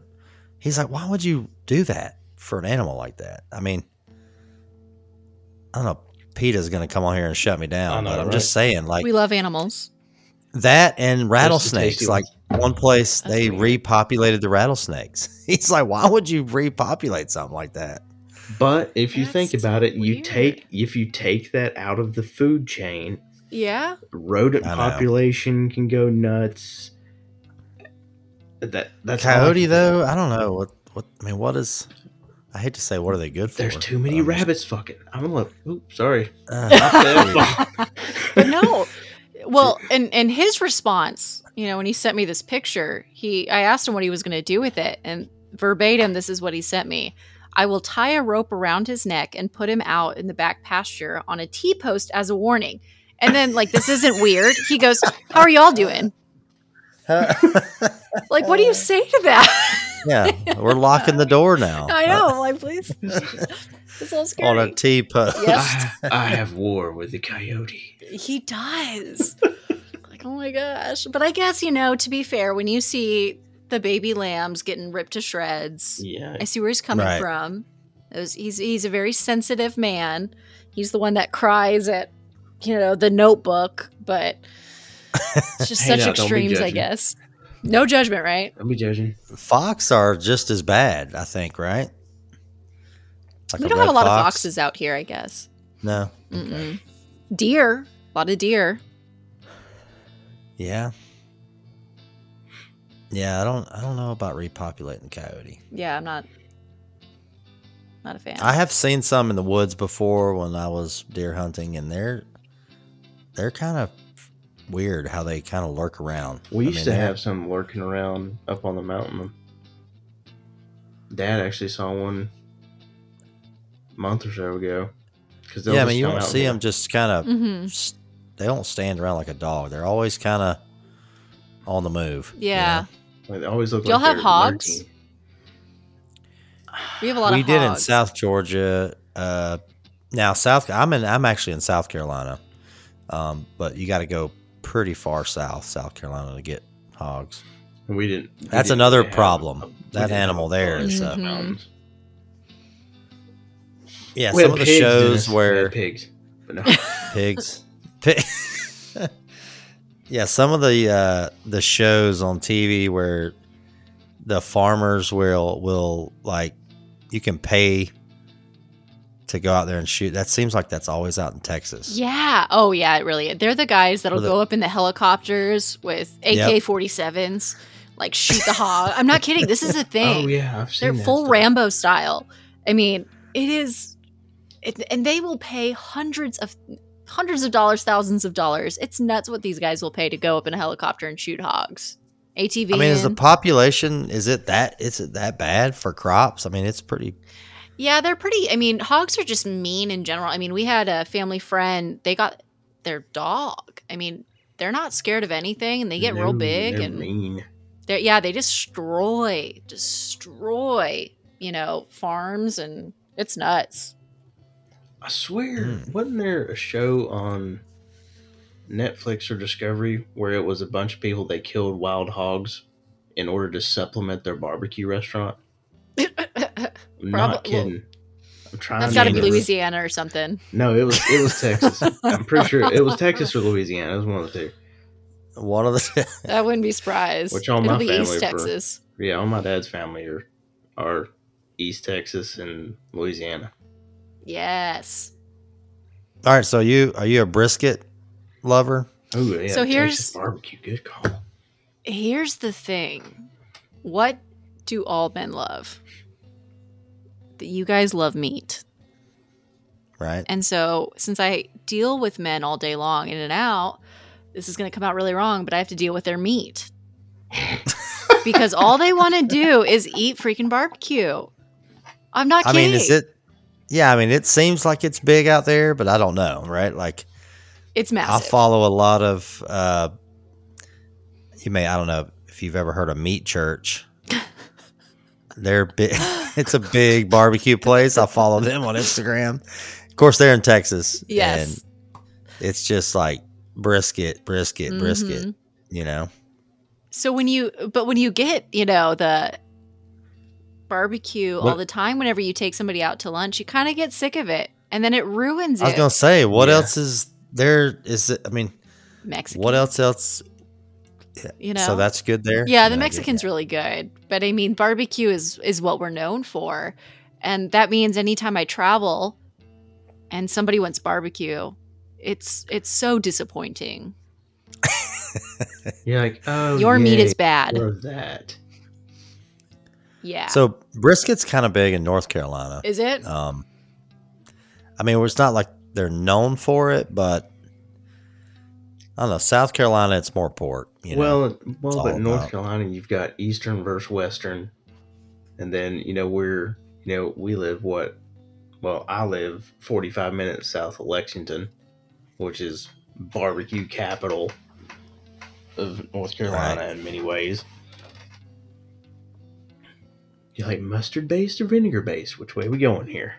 He's like, why would you do that for an animal like that? I mean, I don't know. PETA's going to come on here and shut me down,
know,
but I'm
right?
just saying, like
we love animals.
that and rattlesnakes. Like one place
That's
they
weird.
repopulated the rattlesnakes. He's like, why would you repopulate something like that?
But if you think about it, you
weird.
take if you take that out of the food chain,
Yeah.
rodent population can go nuts. That that's all I
Coyote though, I don't know what what I mean. What is? I hate to say, what are they good for?
There's too many
Um,
rabbits fucking. I'm gonna. Oops, sorry.
uh,
But no. Well, and and his response, you know, when he sent me this picture, he I asked him what he was going to do with it, and verbatim, this is what he sent me. I will tie a rope around his neck and put him out in the back pasture on a T post as a warning. And then, like, this isn't weird. He goes, "How are y'all doing?" Like, what do you say to that?
Yeah, we're locking the door now.
I know. I'm like, please. It's all scary.
on a T post.
Yep.
I, I have war with the coyote.
He does. like, oh my gosh. But I guess, you know, to be fair, when you see the baby lambs getting ripped to shreds,
Yeah.
I see where he's coming
Right.
from. It was- he's he's a very sensitive man. He's the one that cries at, you know, the notebook, but it's just
Hey,
such
now,
extremes, I guess. No judgment, right?
Don't be judging.
Fox are just as bad, I think. Right? Like
we don't have a lot of foxes out here, I guess.
No.
Mm-mm. Deer, a lot of deer.
Yeah. Yeah, I don't. I don't know about repopulating coyote.
Yeah, I'm not not a fan.
I have seen some in the woods before when I was deer hunting, and they're they're kind of weird how they kind of lurk around.
We
I
used
mean,
to have some lurking around up on the mountain. Dad actually saw one a month or so ago. Cause
Yeah, I mean, you don't see them just kind of.
hmm
They don't stand around like a dog. They're always kind of on the move. you
Yeah.
know?
Like, they always look
Do y'all
like
have hogs?
lurking.
We have a lot
we
of
did in. South Georgia. Uh, now South, I'm in. I'm actually in South Carolina, um, but you got to go pretty far south, South Carolina, to get hogs.
We didn't. we
That's
didn't
another
have
problem.
a-
That animal
a
there
bunch
uh,
the mountains.
Yeah,
We
some
had
of the
pigs,
shows where
had pigs, but no.
pigs. Pig. yeah, some of the uh, the shows on TV where the farmers will will like you can pay to go out there and shoot. That seems like that's always out in Texas.
Yeah. Oh, yeah. It really. They're the guys that'll
the-
go up in the helicopters with AK 47s, like shoot the hog. I'm not kidding. This is a thing.
oh yeah, I've seen
They're
that
full
stuff.
Rambo style. I mean, it is, it, and they will pay hundreds of hundreds of dollars, thousands of dollars. It's nuts what these guys will pay to go up in a helicopter and shoot hogs. ATV.
I mean, is the population is it that is it that bad for crops? I mean, it's pretty.
Yeah, they're pretty. I mean, hogs are just mean in general. I mean, we had a family friend. They got their dog. I mean, they're not scared of anything, and they get real big,
they're
and
mean.
they're yeah, they destroy, destroy, you know, farms, and it's nuts.
I swear,
Mm.
wasn't there a show on Netflix or Discovery where it was a bunch of people that killed wild hogs in order to supplement their barbecue restaurant? I'm not
Prob-
kidding. I'm trying.
That's got to be. Louisiana or something.
No, it was it was Texas. I'm pretty sure it was Texas or Louisiana. It was one of the two.
One of the
I wouldn't be surprised.
Which all
It'll
my
be
family
East
for-
Texas.
Yeah, all my dad's family are are East Texas and Louisiana.
Yes.
all right. So you are you a brisket lover?
Oh yeah.
So here's-
Texas barbecue. Good call.
Here's the thing. What do all men love? That you guys love meat.
Right.
And so, since I deal with men all day long, in and out, this is going to come out really wrong, but I have to deal with their meat. because all they want to do is eat freaking barbecue. I'm not
I
kidding.
mean, is it? Yeah, I mean, it seems like it's big out there, but I don't know, right? Like,
It's massive.
I follow a lot of. uh You may, I don't know if you've ever heard of Meat Church. They're big. It's a big barbecue place. I follow them on Instagram. Of course, they're in Texas.
Yes.
and it's just like brisket, brisket, brisket.
Mhm.
You know,
So when you, but when you get, you know, the barbecue all the time, whenever you take somebody out to lunch, you kind of get sick of it, and then it ruins it.
I was
it.
gonna say, what
Yeah.
else is there? Is it? I mean,
Mexican.
what else? Else?
You know.
So that's good there.
Yeah, the
I
Mexican's
that.
really good, but I mean, barbecue is is what we're known for, and that means anytime I travel, and somebody wants barbecue, it's it's so disappointing.
You're like, oh,
Your meat is bad.
That.
Yeah.
So brisket's kind of big in North Carolina.
is it?
Um, I mean, it's not like they're known for it, but I don't know. South Carolina, it's more pork. You know?
well, well, but North
about-
Carolina, you've got Eastern versus Western, and then you know we're you know we live what? Well, I live forty five minutes south of Lexington, which is barbecue capital of North Carolina in many ways. You like mustard based or vinegar based? Which way we going here?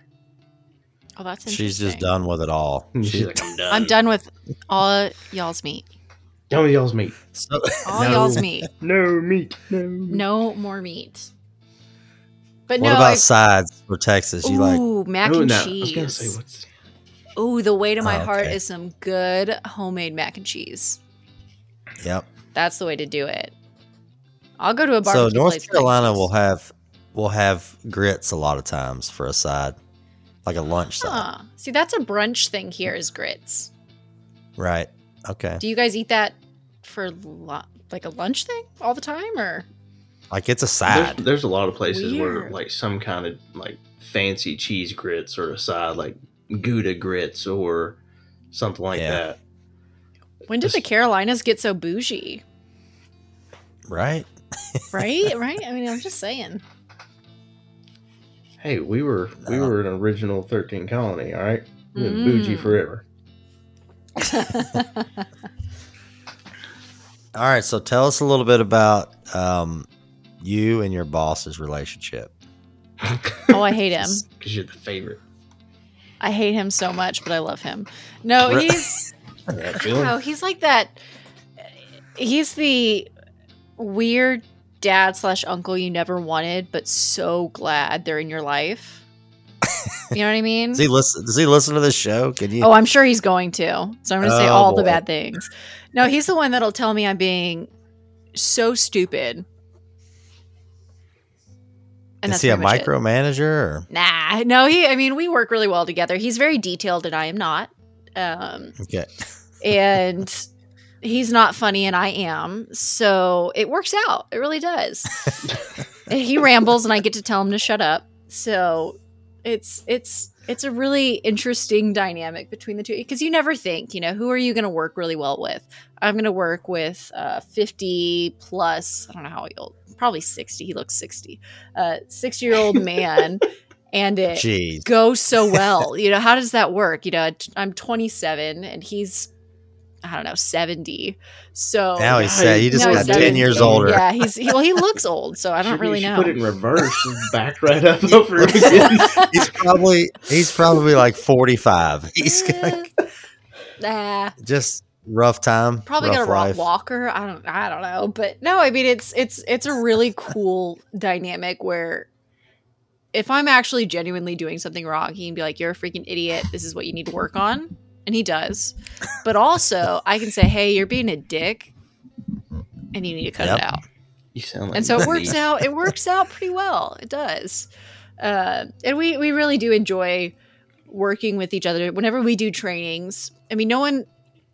Oh, that's
she's just done with it all. Hmm.
She's like, I'm done.
I'm done with all y'all's meat.
Done with y'all's meat.
so,
All
No.
y'all's meat.
No meat. No.
No more meat. But
what
no,
about
I,
sides for Texas? You like?
ooh, mac
Ooh,
and
now, I was
cheese.
gonna say what's
Ooh, the way to my
Oh,
heart
okay.
is some good homemade mac and cheese.
Yep.
That's the way to do it. I'll go to a
bar.
So
North
place
Carolina
cheese.
will have will have grits a lot of times for a side, like a lunch side,
Huh. See, that's a brunch thing here is grits.
right? Okay.
Do you guys eat that for lu- like a lunch thing all the time or
Like it's a
There's,
side.
there's a lot of places where like some kind of like fancy cheese grits or a side like Gouda grits or something like
Yeah.
that.
when did the Carolinas get so bougie?
right?
Right? right? I mean, I'm just saying.
Hey, we were we were an original thirteen colony, all right? We've been bougie
Mm.
forever.
All right. So tell us a little bit about um, you and your boss's relationship.
oh, I hate him.
Because you're the favorite.
I hate him so much, but I love him. No, he's
I got a
I don't
feeling.
know. He's like that. He's the weird dad slash uncle you never wanted, but so glad they're in your life. You know what I mean?
Does he listen? Does he listen to this show? Can you?
Oh, I'm sure he's going to. So I'm going to say
Oh,
all the bad things. No, he's the one that'll tell me I'm being so stupid. And
is he a
pretty much it.
micromanager? Or?
Nah, no, he. I mean, we work really well together. He's very detailed, and I am not. Um,
Okay.
and he's not funny, and I am. So it works out. It really does. he rambles, and I get to tell him to shut up. So it's it's it's a really interesting dynamic between the two because you never think, you know, who are you going to work really well with? I'm going to work with uh, 50 plus. I don't know how old. Probably 60. He looks 60. Uh, 60 year old man, and it
Jeez.
goes so well. You know, how does that work? You know, I'm 27 and he's, I don't know, 70. So
Now he's
Yeah,
sad. He just got ten years older.
yeah, he's he, well, he looks old, so I don't
Should-
really know.
Put it in reverse and back right up over again.
He's probably he's probably like forty five. He's eh. got
nah,
just rough time.
probably
rough
got a rock
life.
walker. I don't, I don't know, but no, I mean it's it's it's a really cool dynamic where. If I'm actually genuinely doing something wrong, he can be like, "You're a freaking idiot. This is what you need to work on," and he does. But also, I can say, "Hey, you're being a dick, and you need to cut
Yep.
it out."
You sound like
and so it works out it works out pretty well. It does. Uh, and we we really do enjoy working with each other whenever we do trainings. I mean no one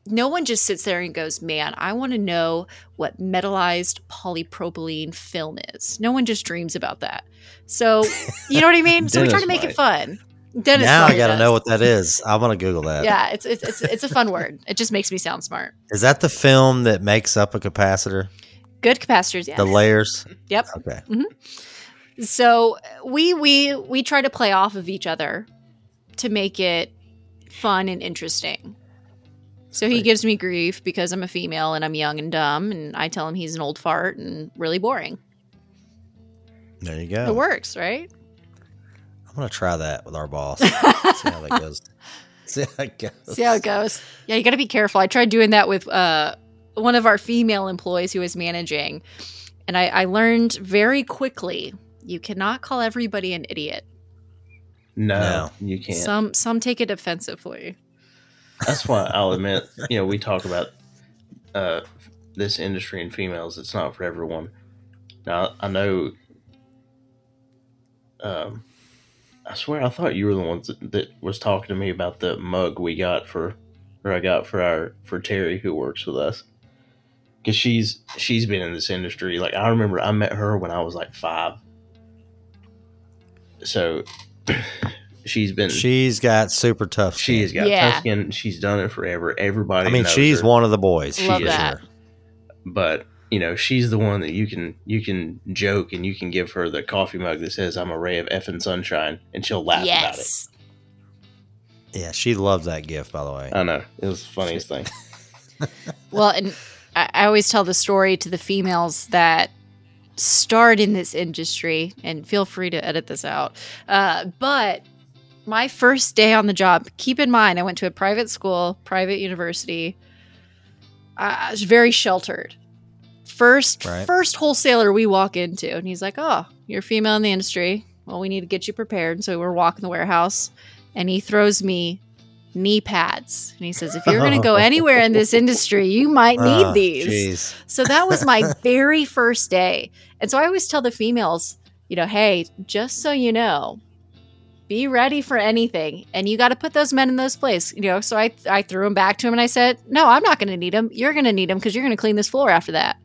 no one just sits there and goes man i want to know what metallized polypropylene film is. No one just dreams about that. So you know what i mean? So we try to make it fun Dennis
now I got to know what that is. I'm gonna Google that.
yeah it's, it's it's it's a fun word it just makes me sound smart
Is that the film that makes up a capacitor?
Good capacitors, yes.
The layers.
Yep.
Okay. Mm-hmm.
So we we we try to play off of each other to make it fun and interesting. So he gives me grief because I'm a female and I'm young and dumb, and I tell him he's an old fart and really boring.
There you go.
It works, right?
I'm gonna try that with our boss. See how that goes. See how it goes.
See how it goes. Yeah, you got to be careful. I tried doing that with uh, one of our female employees who was managing, and I, I learned very quickly you cannot call everybody an idiot.
No,
No.
you can't.
Some some take it offensively.
That's why I'll admit, you know, we talk about uh, this industry and females. It's not for everyone. Now, I know. Um, I swear, I thought you were the ones that, that was talking to me about the mug we got for, or I got for our for Terry who works with us. Because she's she's been in this industry. Like I remember, I met her when I was like five. So, she's been
She's got super tough.
She's got
Yeah.
tough skin. She's done it forever. Everybody.
I mean,
knows
she's
her.
one of the boys.
Love
for
that.
sure.
But you know, she's the one that you can you can joke and you can give her the coffee mug that says "I'm a ray of effing sunshine" and she'll laugh about it.
yes.
Yeah, she loves that gift. By the way,
I know it was the funniest thing.
Well, and I, I always tell the story to the females that start in this industry, and feel free to edit this out. Uh, but my first day on the job, keep in mind, I went to a private school, private university. I I was very sheltered. First,
Right.
first wholesaler we walk into, and he's like, "Oh, you're a female in the industry. Well, we need to get you prepared." And so we're walking the warehouse, and he throws me knee pads, and he says, "If you're going to go anywhere in this industry, you might need
Ah,
these."
Jeez.
So that was my very first day. And so I always tell the females, you know, hey, just so you know, be ready for anything. And you got to put those men in those places, you know. So I, I threw them back to him and I said, no, I'm not going to need them. You're going to need them because you're going to clean this floor after that.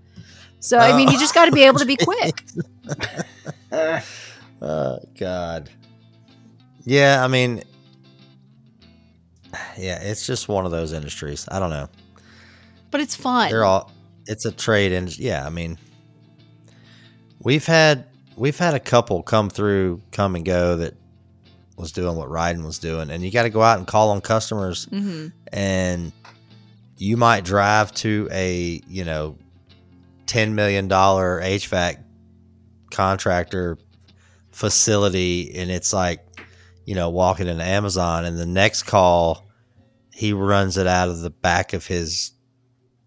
So, I mean, you just got to be able to be quick.
Oh God. Yeah, I mean, yeah, it's just one of those industries. I don't know.
But it's fun.
They're all. It's a trade, and yeah, I mean, we've had we've had a couple come through, come and go that was doing what Ryden was doing, and you got to go out and call on customers,
hmm
and you might drive to a you know ten million dollar HVAC contractor facility, and it's like you know walking into Amazon, and the next call he runs it out of the back of his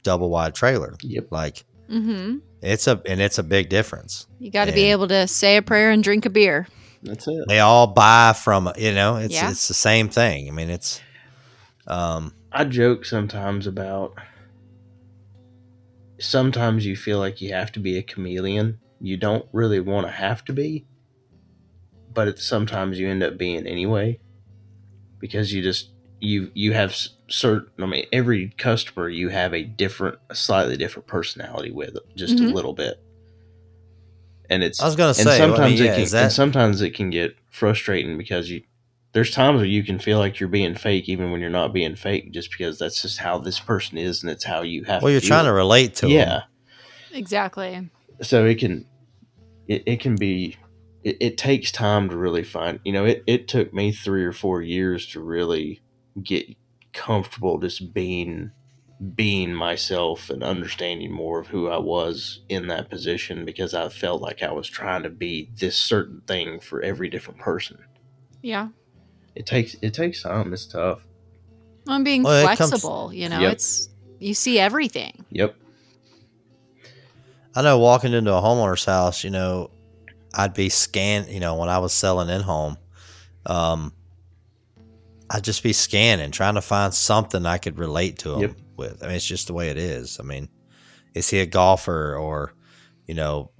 double wide trailer.
Yep.
Like
hmm
it's a and it's a big difference.
You got to be able to say a prayer and drink a beer.
That's it.
They all buy from you know it's
Yeah.
it's the same thing. I mean it's um
I joke sometimes about. Sometimes you feel like you have to be a chameleon. You don't really want to have to be, but it, sometimes you end up being anyway, because you just you you have certain. I mean, every customer you have a different, a slightly different personality with, just
Mhm.
a little bit. And it's
I was gonna
and
say I mean, yeah,
it can
that
and sometimes it can get frustrating because you there's times where you can feel like you're being fake even when you're not being fake just because that's just how this person is and it's how you have
well you're
to
trying to relate to
yeah
Exactly.
so it can it, it can be it, it takes time to really find you know it, it took me three or four years to really get comfortable just being being myself and understanding more of who I was in that position because I felt like I was trying to be this certain thing for every different person.
Yeah.
It takes it takes time. It's tough.
I'm being
Well, it comes-
flexible. you know,
Yep.
it's you see everything.
Yep.
I know walking into a homeowner's house, you know, I'd be scan, you know, when I was selling in home, um, I'd just be scanning, trying to find something I could relate to him
Yep.
with. I mean, it's just the way it is. I mean, is he a golfer or, you know,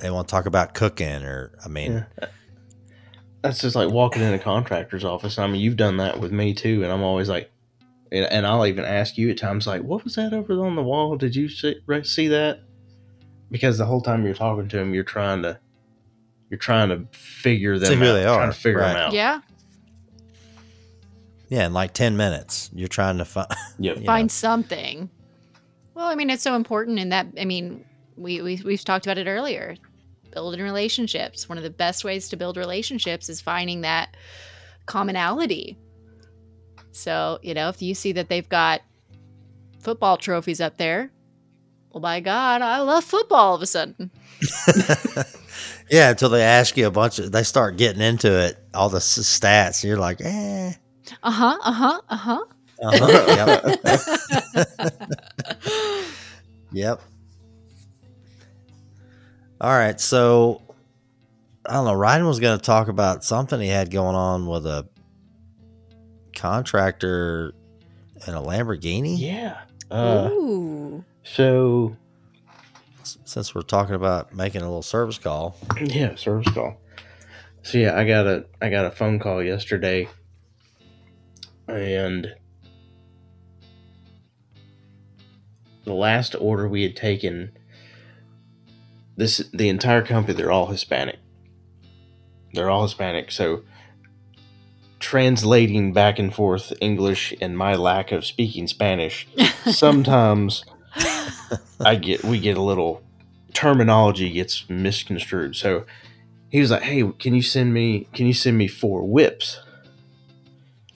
they want to talk about cooking or, I mean,
Yeah. That's just like walking in a contractor's office. I mean, you've done that with me too, and I'm always like, and, and I'll even ask you at times like, "What was that over on the wall? Did you see, see that?" Because the whole time you're talking to them, you're trying to, you're trying to figure them
See who
out,
they
trying to figure
right.
them out.
Yeah.
yeah, in like 10 minutes, you're trying to find,
Yep.
Find
know,
something. Well, I mean, it's so important in that. I mean, we, we we've talked about it earlier. Building relationships. One of the best ways to build relationships is finding that commonality. So you know, if you see that they've got football trophies up there, well, by God, I love football. All of a sudden,
Yeah, until they ask you a bunch of, they start getting into it, all the stats, and you're like, eh.
uh huh, uh huh, uh huh.
Uh-huh. Yep. yep. All right, so I don't know. Ryan was going to talk about something he had going on with a contractor and a Lamborghini.
Yeah. Uh,
Ooh,
so
Since we're talking about making a little service call,
yeah, service call. So yeah, I got a I got a phone call yesterday, and the last order we had taken. This the entire company. They're all Hispanic. They're all Hispanic. So translating back and forth English and my lack of speaking Spanish, sometimes I get we get a little terminology gets misconstrued. So he was like, "Hey, can you send me can you send me four whips?"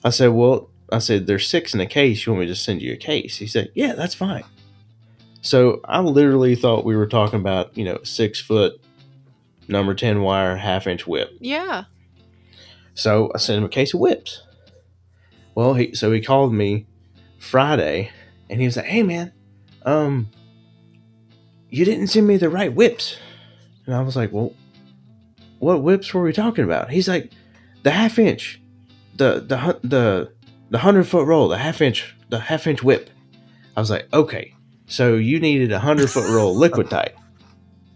I said, "Well, I said there's six in a case. You want me to send you a case?" He said, "Yeah, that's fine." So I literally thought we were talking about you know six foot number ten wire half inch whip.
yeah.
So I sent him a case of whips. Well, he so he called me Friday, and he was like, "Hey, man, um, you didn't send me the right whips." And I was like, "Well, what whips were we talking about?" He's like, "The half inch, the the the the hundred foot roll, the half inch, the half inch whip." I was like, "Okay, so you needed a hundred foot roll liquid tight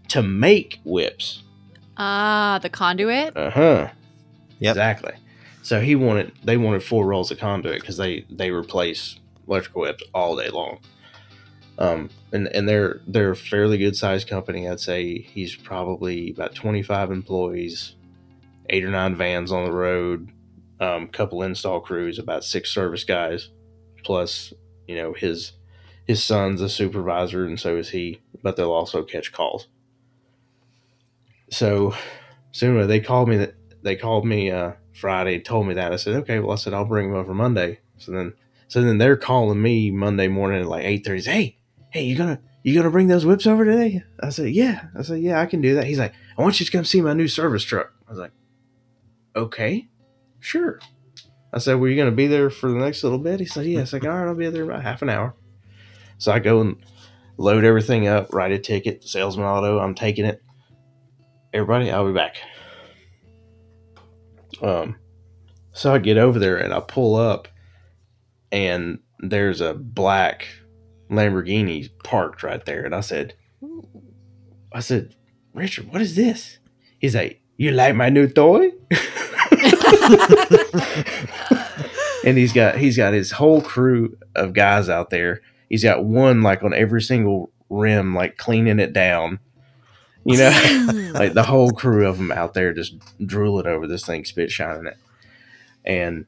to make whips."
Ah, the conduit.
Uh huh.
Yep.
Exactly. So he wanted they wanted four rolls of conduit because they they replace electrical whips all day long. Um, and and they're they're a fairly good sized company. I'd say he's probably about twenty five employees, eight or nine vans on the road, um, couple install crews, about six service guys, plus you know his his son's a supervisor and so is he. But they'll also catch calls. So, so anyway, they called me that they called me uh, Friday, told me that. I said, okay, well, I said I'll bring them over Monday. So then, so then they're calling me Monday morning at like eight thirty. Hey, hey, you gonna you gonna bring those whips over today? I said, yeah. I said, yeah, I can do that. He's like, I want you to come see my new service truck. I was like, okay, sure. I said, were you gonna be there for the next little bit? He said, yeah. I said, all right, I'll be there about half an hour. So I go and load everything up, write a ticket, salesman auto. I'm taking it. Everybody, I'll be back. Um, so I get over there and I pull up, and there's a black Lamborghini parked right there. And I said, I said, Richard, what is this? He's like, You like my new toy? and he's got he's got his whole crew of guys out there. He's got one like on every single rim, like cleaning it down. You know, like the whole crew of them out there just drooling over this thing, spit shining it. And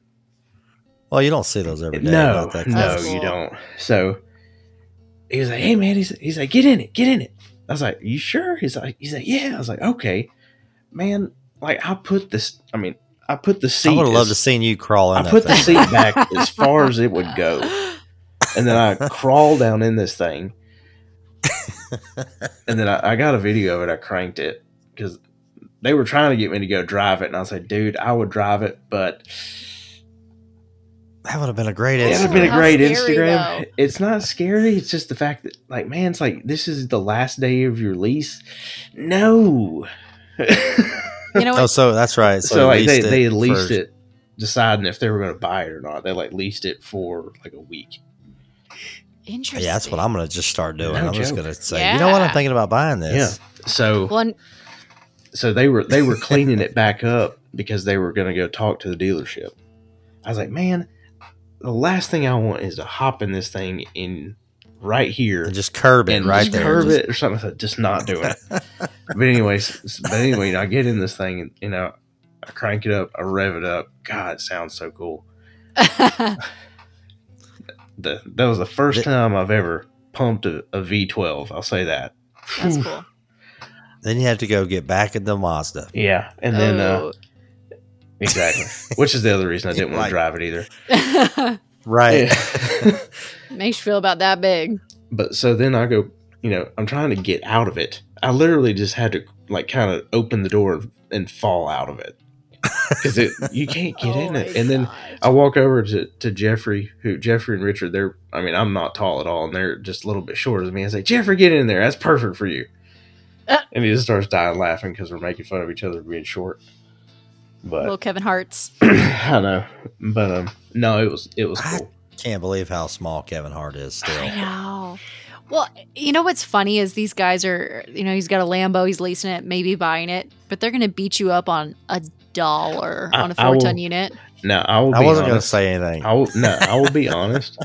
well, you don't see those every day.
no,
that
no,
close.
That's
you don't. So he was like, "Hey, man," he's he's like, "Get in it, get in it." I was like, "You sure?" He's like, "He's like, yeah." I was like, "Okay, man." Like I put this. I mean, I put the seat.
I would have loved to
as-
seen you crawl in.
I
that
put the seat back as far as it would go, and then I crawl down in this thing, and then I, I got a video of it. I cranked it because they were trying to get me to go drive it, and I was like, "Dude, I would drive it, but."
That would have been a great
It would
Instagram.
have been a great
scary,
Instagram.
though.
It's not scary. It's just the fact that, like, man, it's like this is the last day of your lease. No.
You know
Oh, so that's right. So,
so like they
leased
they
it
leased
for-
it, deciding if they were going to buy it or not. They like leased it for like a week.
Interesting.
Yeah, that's what I'm gonna just start doing.
No
I'm just gonna say, you know what? I'm thinking about buying this. Yeah.
So
Well,
so they were they were cleaning it back up because they were going to go talk to the dealership. I was like, man, the last thing I want is to hop in this thing in right here
And just curb it
and
right
just
there.
curve
Just-
it or something. I said, just not doing it. but anyways, but anyway, I get in this thing and you know, I crank it up, I rev it up. God, it sounds so cool. The, that was the first
The-
time I've ever pumped a, a V12. I'll say that.
That's cool.
Then you have to go get back in the Mazda.
Yeah, and then uh,
Oh.
exactly, which is the other reason I didn't want
Like-
to drive it either.
Right.
makes you feel about that big.
but so then I go, you know, I'm trying to get out of it. I literally just had to like kind of open the door and fall out of it because it you can't get
Oh
in it. And then
God.
I walk over to, to Jeffrey, who Jeffrey and Richard, they're I mean, I'm not tall at all, and they're just a little bit shorter than me. I say, Jeffrey, get in there. That's perfect for you.
Uh.
and he just starts dying laughing because we're making fun of each other being short. But
little Kevin Hart's.
I know. But um no, it was it was
I-
cool.
Can't believe how small Kevin Hart is still.
I know. Well, you know what's funny is these guys are, you know, he's got a Lambo, he's leasing it, maybe buying it, but they're going to beat you up on a dollar
I-
on a four
will-
ton unit.
No, I will
I
be
wasn't going to say anything.
I will no, I will be honest.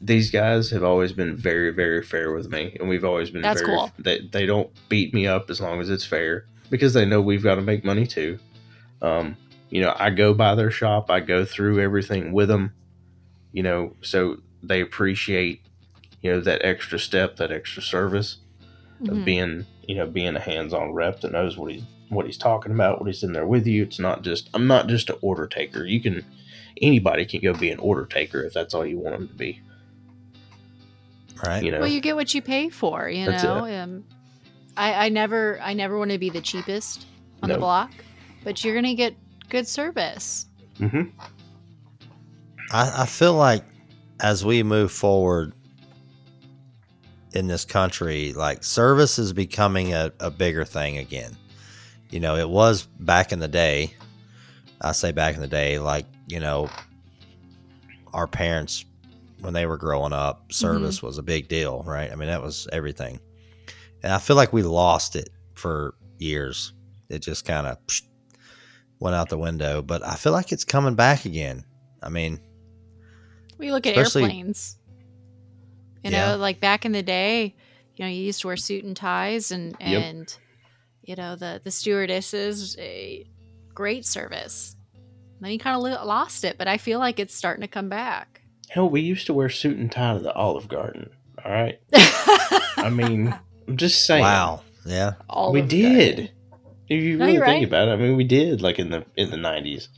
These guys have always been very, very fair with me, and we've always been
That's
very.
cool.
They they don't beat me up as long as it's fair because they know we've got to make money too. Um, you know, I go by their shop, I go through everything with them. You know, so they appreciate, you know, that extra step, that extra service of
Mhm.
being, you know, being a hands-on rep that knows what he's what he's talking about, what he's in there with you. It's not just I'm not just an order taker. You can anybody can go be an order taker if that's all you want them to be.
right.
You know,
Well, you get what you pay for, you
That's
know. Um, I, I never, I never want to be the cheapest on the block, but you're gonna get good service.
hmm
I, I feel like as we move forward in this country, like service is becoming a, a bigger thing again. You know, it was back in the day. I say back in the day, like, you know, our parents, when they were growing up, mm-hmm. service was a big deal, right? I mean, that was everything. And I feel like we lost it for years. It just kind of went out the window, but I feel like it's coming back again. I mean,
We look at airplanes. You
Yeah.
know, like back in the day, you know, you used to wear suit and ties, and
Yep.
And you know the the stewardesses, a great service. Then you kind of lo- lost it, but I feel like it's starting to come back.
hell, we used to wear suit and tie to the Olive Garden. All right, I mean, I'm just saying.
wow. Yeah.
All
we did.
that.
If you really
you're
think
right.
about it, I mean, we did like in the in the '90s.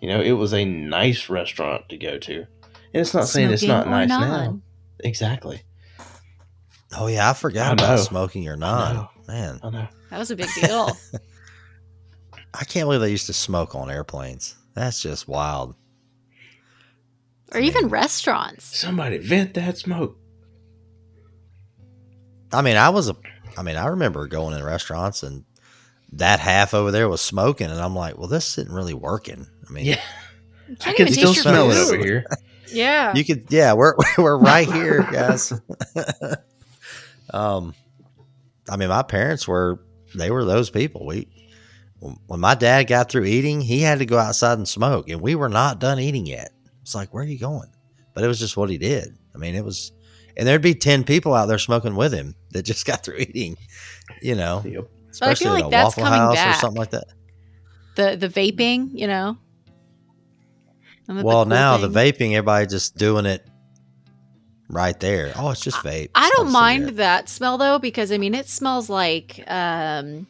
You know, it was a nice restaurant to go to, and it's not saying it's not
Smoking or
nice now. Exactly.
Oh yeah, I forgot
I
about smoking or
I
not.
Know.
Man,
I know.
That was a big deal.
I can't believe they used to smoke on airplanes. That's just wild.
or even restaurants.
Somebody vent that smoke.
I mean, I was a I mean, I remember going in restaurants and that half over there was smoking and I'm like, well, this isn't really working. I mean,
Yeah, I
can't
can
even
still
taste your
smell it over here.
Yeah.
you could yeah, we're we're right here, guys. um I mean, my parents were they were those people. We when my dad got through eating, he had to go outside and smoke, and we were not done eating yet. It's like, where are you going? But it was just what he did. I mean, it was, and there'd be ten people out there smoking with him that just got through eating. You know,
Yep.
But I
especially
feel
at
like
a
that's
Waffle
coming
House
back.
or something like that.
the the vaping, you know. And the- the
Well,
cool
now the vaping, everybody just doing it right there. Oh, it's just vape.
I
It's
don't mind
cigarette.
that smell though because I mean it smells like um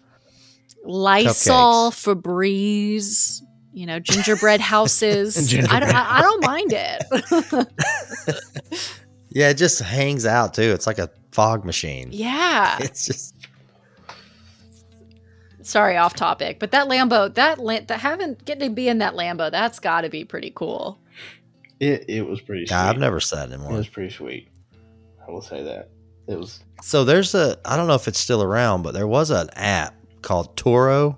Lysol, Febreze, you know, gingerbread houses. I don't I, I don't mind it.
Yeah, it just hangs out too. It's like a fog machine.
yeah.
It's just
Sorry, off topic, but that Lambo, that that having getting to be in that Lambo, that's got to be pretty cool.
It it was pretty. Sweet.
Yeah, I've never sat in one.
It was pretty sweet. I will say that it was.
So there's a I don't know if it's still around, but there was an app called Turo.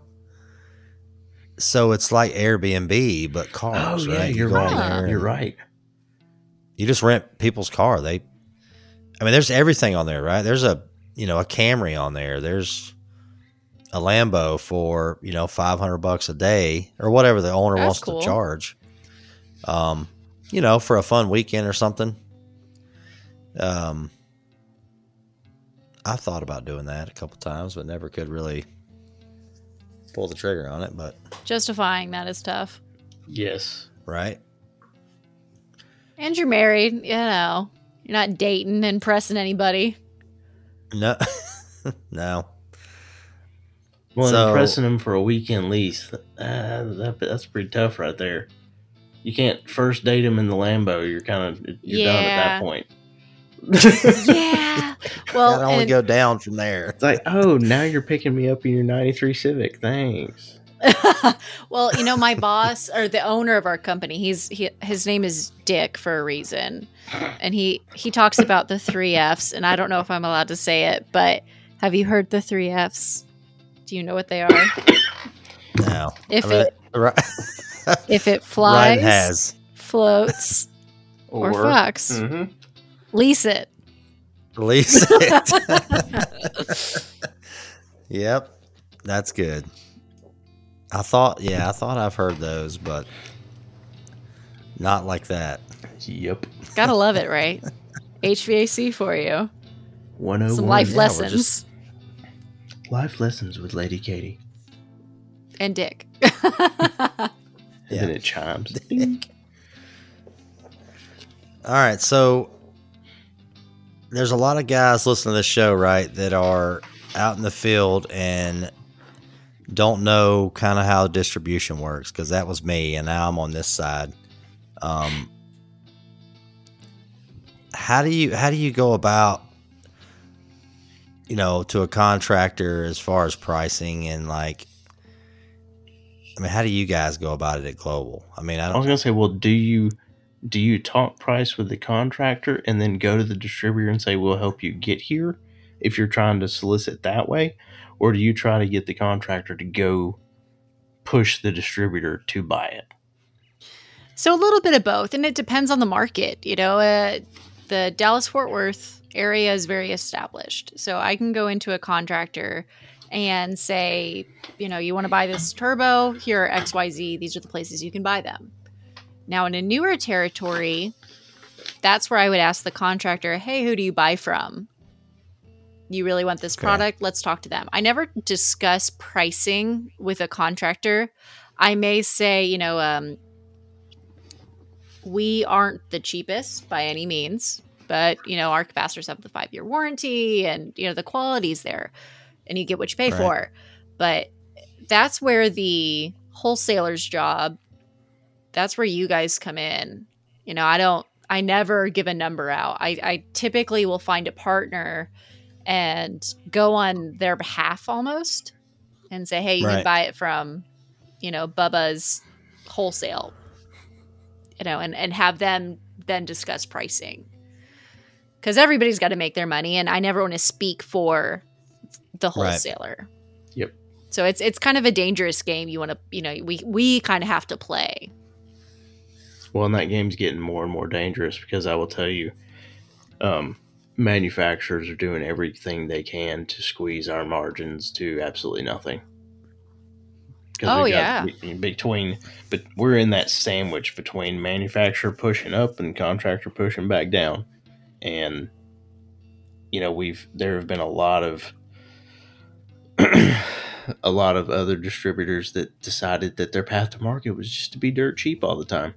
So it's like Airbnb, but cars.
Oh yeah,
right? You
you're
go on
right. You're right.
You just rent people's car. They, I mean, there's everything on there, right? There's a you know a Camry on there. There's a Lambo for you know five hundred bucks a day or whatever the owner
That's
wants
cool.
to charge. Um, you know, for a fun weekend or something. Um, I thought about doing that a couple times, but never could really pull the trigger on it. But
Justifying that is tough.
Yes.
right,
And you're married, you know. You're not dating and pressing anybody.
No, no.
Well,
So-
and pressing them for a weekend lease, uh, that, that's pretty tough right there. You can't first date them in the Lambo. You're kind of you're done at that point.
Yeah. Well,
Gotta only
and-
go down from there.
It's like, oh, now you're picking me up in your '93 Civic. Thanks.
well, you know, my boss or the owner of our company, he's he, his name is Dick for a reason, and he he talks about the three Fs, and I don't know if I'm allowed to say it, but have you heard the three Fs? Do you know what they are?
No.
If
I mean,
it
right,
if it
Ryan
flies,
has.
floats, or, fucks,
Mhm.
lease it.
Lease it. yep. That's good. I thought, yeah, I thought I've heard those, but not like that.
Yep.
Gotta love it, right? HVAC for you.
101.
Some life
yeah,
lessons.
just-
Life lessons with Lady Katie.
and Dick.
And then it chimes.
All right, so there's a lot of guys listening to this show, right, that are out in the field and don't know kind of how distribution works because that was me, and now I'm on this side. Um, how do you how do you go about, you know, to a contractor as far as pricing and like? I mean, how do you guys go about it at Global? I mean, I
I was gonna say, well, do you do you talk price with the contractor and then go to the distributor and say we'll help you get here if you're trying to solicit that way, or do you try to get the contractor to go push the distributor to buy it?
So a little bit of both, and it depends on the market. You know, uh, the Dallas Fort Worth area is very established, so I can go into a contractor and say, you know, you want to buy this turbo? Here are X, Y, Z. These are the places you can buy them. Now, in a newer territory, that's where I would ask the contractor, hey, who do you buy from? You really want this
Okay.
product? Let's talk to them. I never discuss pricing with a contractor. I may say, you know, um, we aren't the cheapest by any means, but you know, our capacitors have the five year warranty and you know, the quality's there and you get what you pay
Right.
for. But that's where the wholesaler's job, that's where you guys come in. You know, I don't, I never give a number out. I, I typically will find a partner and go on their behalf almost and say, hey, you can buy it from, you know, Bubba's wholesale you know, and, and have them then discuss pricing. Because everybody's got to make their money, and I never want to speak for the
Right.
wholesaler.
Yep.
So it's it's kind of a dangerous game. You want to, you know, we we kind of have to play.
Well, and that game's getting more and more dangerous because I will tell you, um, manufacturers are doing everything they can to squeeze our margins to absolutely nothing. 'Cause
Oh,
we've got
yeah.
between, but we're in that sandwich between manufacturer pushing up and contractor pushing back down, and you know we've there have been a lot of a lot of other distributors that decided that their path to market was just to be dirt cheap all the time.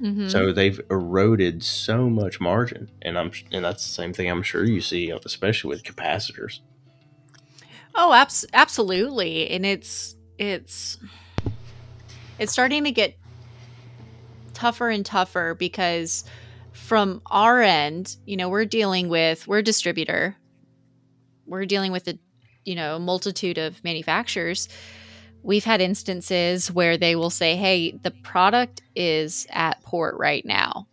Mhm.
So they've eroded so much margin, and I'm and that's the same thing I'm sure you see, especially with capacitors.
Oh, abs- absolutely. And it's it's it's starting to get tougher and tougher because from our end, you know, we're dealing with we're a distributor. We're dealing with a you know, multitude of manufacturers. We've had instances where they will say, "Hey, the product is at port right now,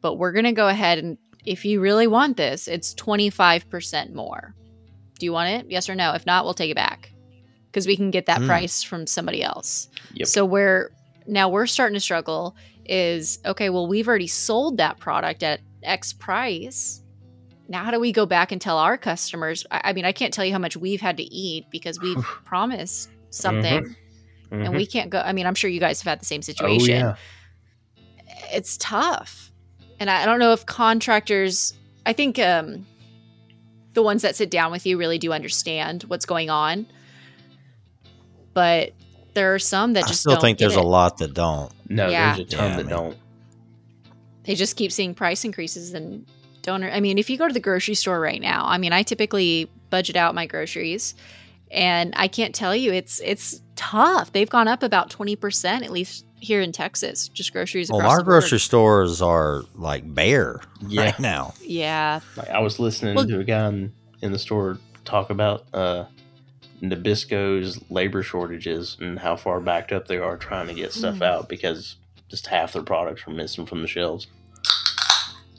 but we're going to go ahead and if you really want this, it's 25% more." Do you want it? Yes or no? If not, we'll take it back because we can get that
Hmm.
price from somebody else.
Yep.
So we're now we're starting to struggle. Is okay. Well, we've already sold that product at X price. Now, how do we go back and tell our customers? I, I mean, I can't tell you how much we've had to eat because we've promised something and we can't go. I mean, I'm sure you guys have had the same
Mm-hmm. oh
situation
yeah,
it's tough. And I, I don't know if contractors, I think um, the ones that sit down with you really do understand what's going on. But there are some that
I
just
still
don't
think
get
there's a lot that don't.
no,
Yeah.
there's a ton
Yeah,
that
mean-
don't.
They just keep seeing price increases and don't. I mean, if you go to the grocery store right now, I mean, I typically budget out my groceries, and I can't tell you, it's it's tough. They've gone up about twenty percent at least here in Texas. Just groceries.
Well, our
the
grocery stores are like bare
Yeah.
right now.
Yeah,
Like I was listening
Well-
to a guy in, in the store talk about uh, Nabisco's labor shortages and how far backed up they are trying to get stuff
Mm.
out because just half their products are missing from the shelves.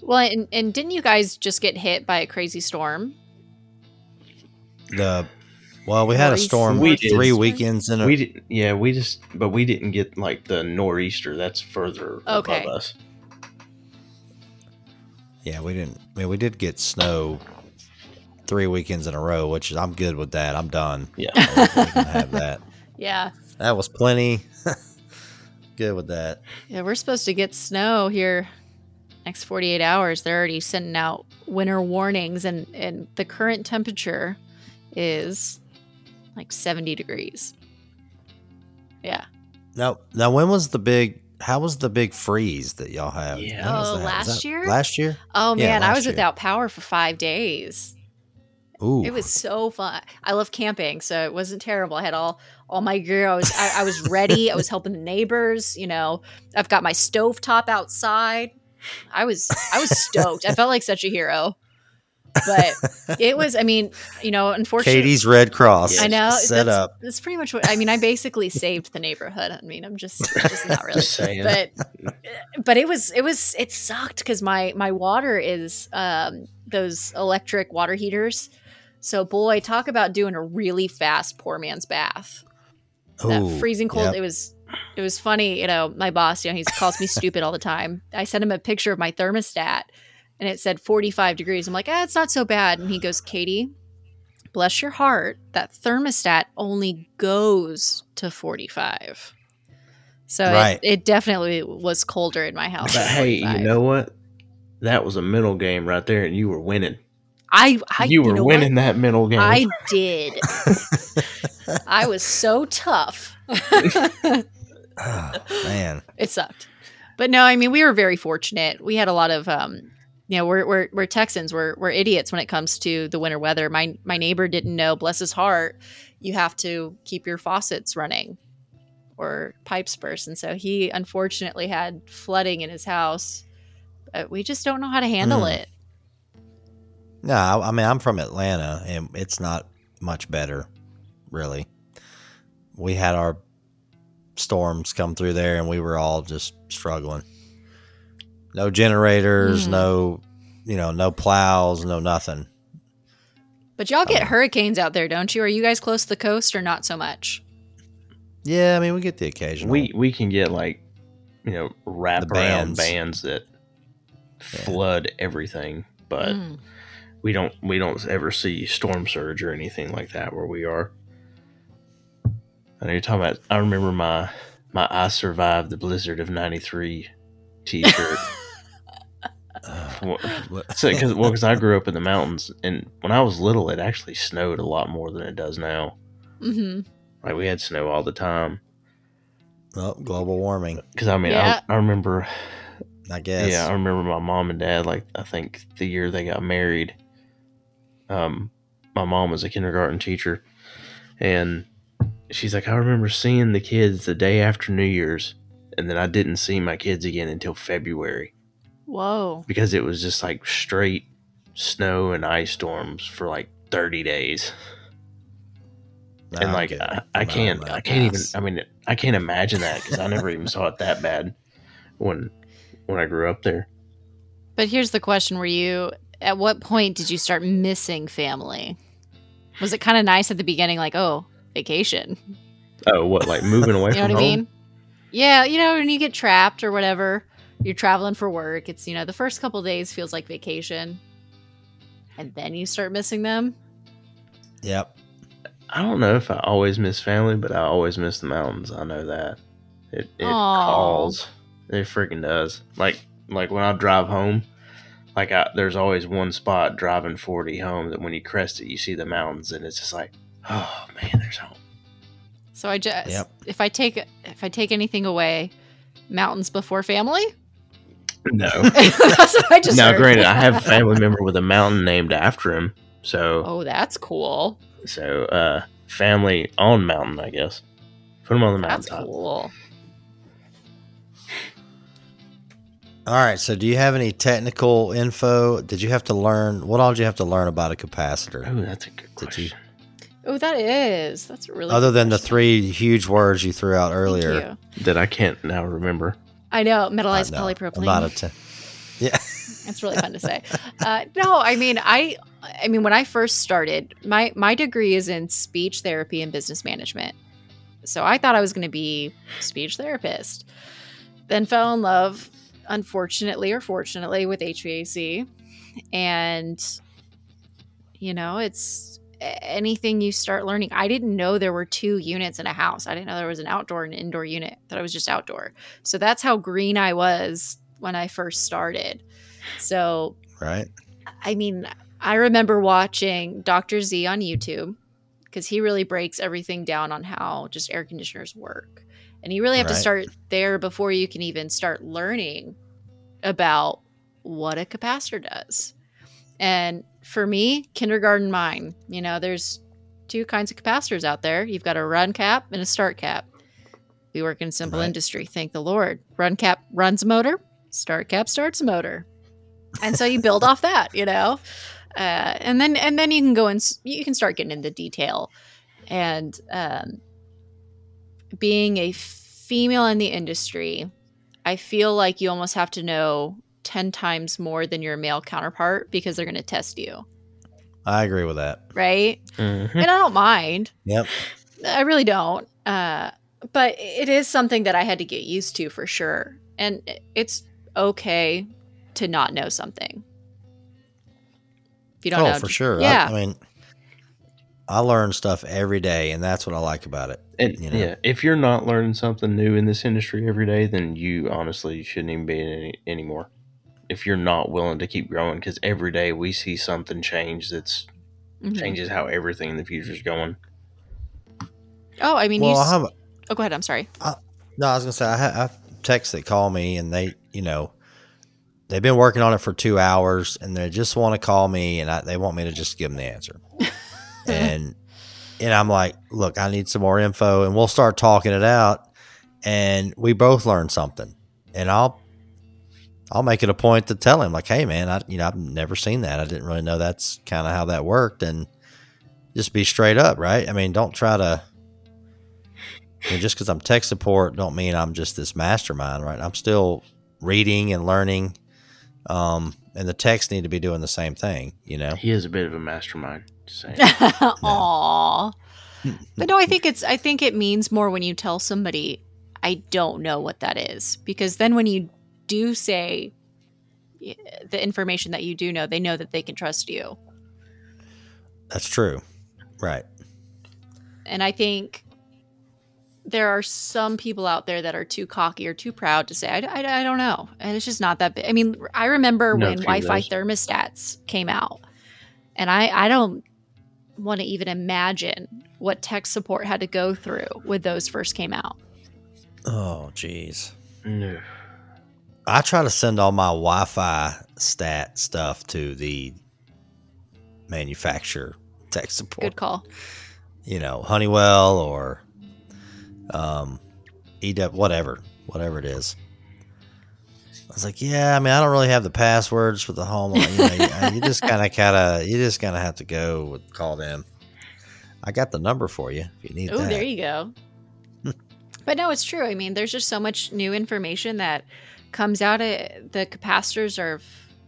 Well, and, and didn't you guys just get hit by a crazy storm?
The well, we had a storm
We did.
three weekends in a
We didn't, yeah, we just, but we didn't get like the nor'easter. That's further
Okay.
above us.
Yeah, we didn't. I mean, we did get snow three weekends in a row, which is I'm good with that. I'm done.
Yeah.
we can have that.
Yeah,
That was plenty. good with that.
yeah, we're supposed to get snow here next 48 hours. They're already sending out winter warnings, and and the current temperature is like 70 degrees. Yeah.
Now, now, when was the big? How was the big freeze that y'all had?
Yeah.
Oh, last year?
Last year.
Oh
Yeah,
man, I was
year.
without power for five days.
Ooh,
It was so fun. I love camping, so it wasn't terrible. I had all all my gear. I was I, I was ready. I was helping the neighbors. You know, I've got my stove top outside. I was I was stoked. I felt like such a hero. But it was. I mean, you know, unfortunately,
Katie's Red Cross.
I know
Set
that's,
up.
That's pretty much what I mean. I basically saved the neighborhood. I mean, I'm just just not really.
Just saying.
but but it was it was it sucked because my my water is um those electric water heaters. So boy, talk about doing a really fast poor man's bath. That freezing cold.
yep.
It was it was funny. You know, my boss. You know, he calls me stupid all the time. I sent him a picture of my thermostat, and it said 45 degrees. I'm like, ah, it's not so bad. And he goes, Katie, bless your heart, that thermostat only goes to 45. So it-
Right.
it, definitely was colder in my house.
But hey, you know what? That was a mental game right there, and you were winning.
I, I
you were
know what?
winning that mental game.
I did. I was so tough.
Ah, man.
it sucked. But no, I mean we were very fortunate. We had a lot of um you know, we're we're, we're Texans. We're we're idiots when it comes to the winter weather. My my neighbor didn't know, bless his heart, you have to keep your faucets running or pipes burst. And so he unfortunately had flooding in his house. But we just don't know how to handle
Mm.
it.
No, I, I mean I'm from Atlanta, and it's not much better, really. We had our storms come through there, and we were all just struggling. No generators,
Mm.
no, you know, no plows, no nothing.
But y'all get
Um,
hurricanes out there, don't you? Are you guys close to the coast or not so much?
Yeah, I mean we get the occasional.
we we can get like you know wrap around
bands.
bands that flood everything, but
Mm.
we don't we don't ever see storm surge or anything like that where we are. I know you're talking about. I remember my my I survived the blizzard of '93 T-shirt. Well,
What-
so because I grew up in the mountains, and when I was little, it actually snowed a lot more than it does now.
hmm
Like we had snow all the time.
oh, global warming,
Because I mean,
Yeah.
I, I remember
I guess.
Yeah, I remember my mom and dad. Like I think the year they got married, um, my mom was a kindergarten teacher, and she's like, I remember seeing the kids the day after New Year's, and then I didn't see my kids again until February
Whoa.
because it was just like straight snow and ice storms for like thirty days,
No,
and like. I, I can't,
on
I can't even. I mean, I can't imagine that because I never even saw it that bad when when I grew up there.
But here's the question: Were you at what point did you start missing family? Was it kind of nice at the beginning, like oh vacation?
Oh, what like moving away
You know
from
what I
home?
mean? Yeah, you know when you get trapped or whatever, you're traveling for work. It's you know the first couple days feels like vacation, and then you start missing them.
Yep.
I don't know if I always miss family, but I always miss the mountains. I know that it it
Aw.
calls. It freaking does. Like like when I drive home, like I, there's always one spot driving 40 home that when you crest it, you see the mountains, and it's just like, oh man, there's home.
So I just
Yep.
if I take if I take anything away, mountains before family.
No,
That's what I just
now
heard.
granted, I have a family member with a mountain named after him, so
Oh, that's cool.
so uh, family on mountain, I guess. Put him on the mountain.
That's
mountaintop.
cool.
All right. So, do you have any technical info? Did you have to learn? What all did you have to learn about a capacitor?
Oh, that's a good
Did you-
question.
Oh, that is. That's really
Other than the three huge words you threw out earlier.
That I can't now remember.
I know
I
metallized
know. I'm
polypropylene.
not a te- yeah.
It's really fun to say. Uh, no, I mean, I, I mean, when I first started, my my degree is in speech therapy and business management. So I thought I was going to be a speech therapist. Then fell in love, unfortunately or fortunately, with HVAC, and you know, it's anything you start learning. I didn't know there were two units in a house. I didn't know there was an outdoor and indoor unit. That I was just outdoor. So that's how green I was when I first started. So,
Right.
I mean, I remember watching Dr. Z on YouTube because he really breaks everything down on how just air conditioners work. And you really have to start there before you can even start learning about what a capacitor does. And for me, kindergarten mind, you know, there's two kinds of capacitors out there. You've got a run cap and a start cap. We work in simple
Right.
industry, thank the Lord. Run cap runs a motor, start cap starts a motor. And so you build off that, you know? Uh, and then and then you can go and you can start getting into detail. And um, being a female in the industry, I feel like you almost have to know 10 times more than your male counterpart because they're going to test you,
I agree with that.
right?
Mhm.
And I don't mind.
Yep.
I really don't. Uh, but it is something that I had to get used to for sure. And it's okay to not know something. If you don't
oh,
know,
for sure. I-
Yeah.
I, mean, I learn stuff every day, and that's what I like about it.
And
You know?
yeah, if you're not learning something new in this industry every day, then you honestly shouldn't even be in it any, anymore. If you're not willing to keep growing, because every day we see something change that's
Mhm.
changes how everything in the future is going.
Oh, I mean,
well,
you.
I
s-
have
oh, go ahead. I'm sorry.
no. I was gonna say I have, I have texts that call me, and they, you know, they've been working on it for two hours, and they just want to call me, and I, they want me to just give them the answer, and and I'm like, look, I need some more info, and we'll start talking it out, and we both learn something, and I'll. I'll make it a point to tell him, like, "Hey, man, I you know I've never seen that. I didn't really know that's kind of how that worked." And just be straight up, right? I mean, don't try to I mean, just because I'm tech support don't mean I'm just this mastermind, right? I'm still reading and learning, um, and the techs need to be doing the same thing, you know.
He is a bit of a mastermind. Just saying.
Aw. but no, I think it's. I think it means more when you tell somebody, "I don't know what that is," because then when you do say the information that you do know, they know that they can trust you.
That's true, right?
And I think there are some people out there that are too cocky or too proud to say, I, I, I don't know. And it's just not that big. I mean, I remember
No,
when Wi Fi thermostats came out, and I, I don't want to even imagine what tech support had to go through when those first came out.
Oh, jeez.
No.
I try to send all my Wi-Fi stat stuff to the manufacturer tech support.
Good call.
you know, Honeywell or um, EW, whatever, whatever it is. I was like, yeah, I mean, I don't really have the passwords for the home. You, know, you, you just kind of, kind of, you just kind of have to go with, call them. I got the number for you if you need
Oh, there you go. but no, it's true. I mean, there's just so much new information that comes out. Of, the capacitors are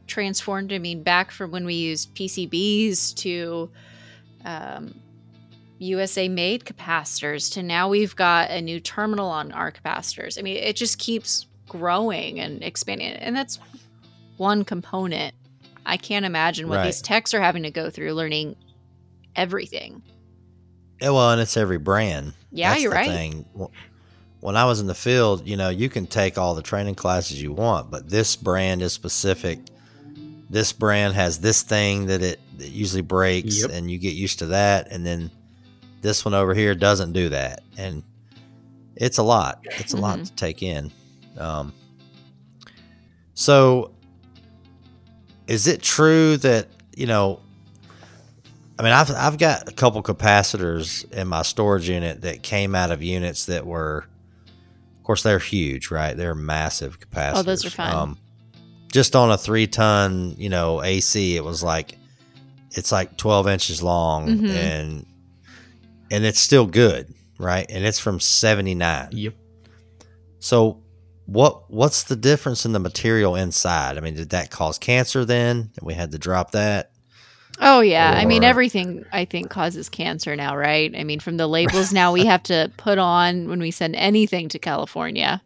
transformed. I mean, back from when we used PCBs to um, USA made capacitors to now we've got a new terminal on our capacitors. I mean, it just keeps growing and expanding. And that's one component. I can't imagine what
Right.
these techs are having to go through learning everything.
Yeah, well, and it's every brand.
Yeah,
That's
you're
the
right.
Thing. Wh- When I was in the field, you know, you can take all the training classes you want, but this brand is specific. This brand has this thing that it, that usually breaks,
Yep.
and you get used to that. And then this one over here doesn't do that, and it's a lot. It's a lot
Mhm.
to take in. Um, So, is it true that you know? I mean, I've I've got a couple capacitors in my storage unit that came out of units that were, of course, they're huge, right? They're massive capacitors.
Oh, those are fun.
Um, just on a three ton, you know, AC, it was like it's like twelve inches long,
Mhm.
and and it's still good, right? And it's from seventy nine.
Yep.
So what what's the difference in the material inside? I mean, did that cause cancer then? And we had to drop that?
Oh yeah, I mean everything I think causes cancer now, right? I mean from the labels now we have to put on when we send anything to California.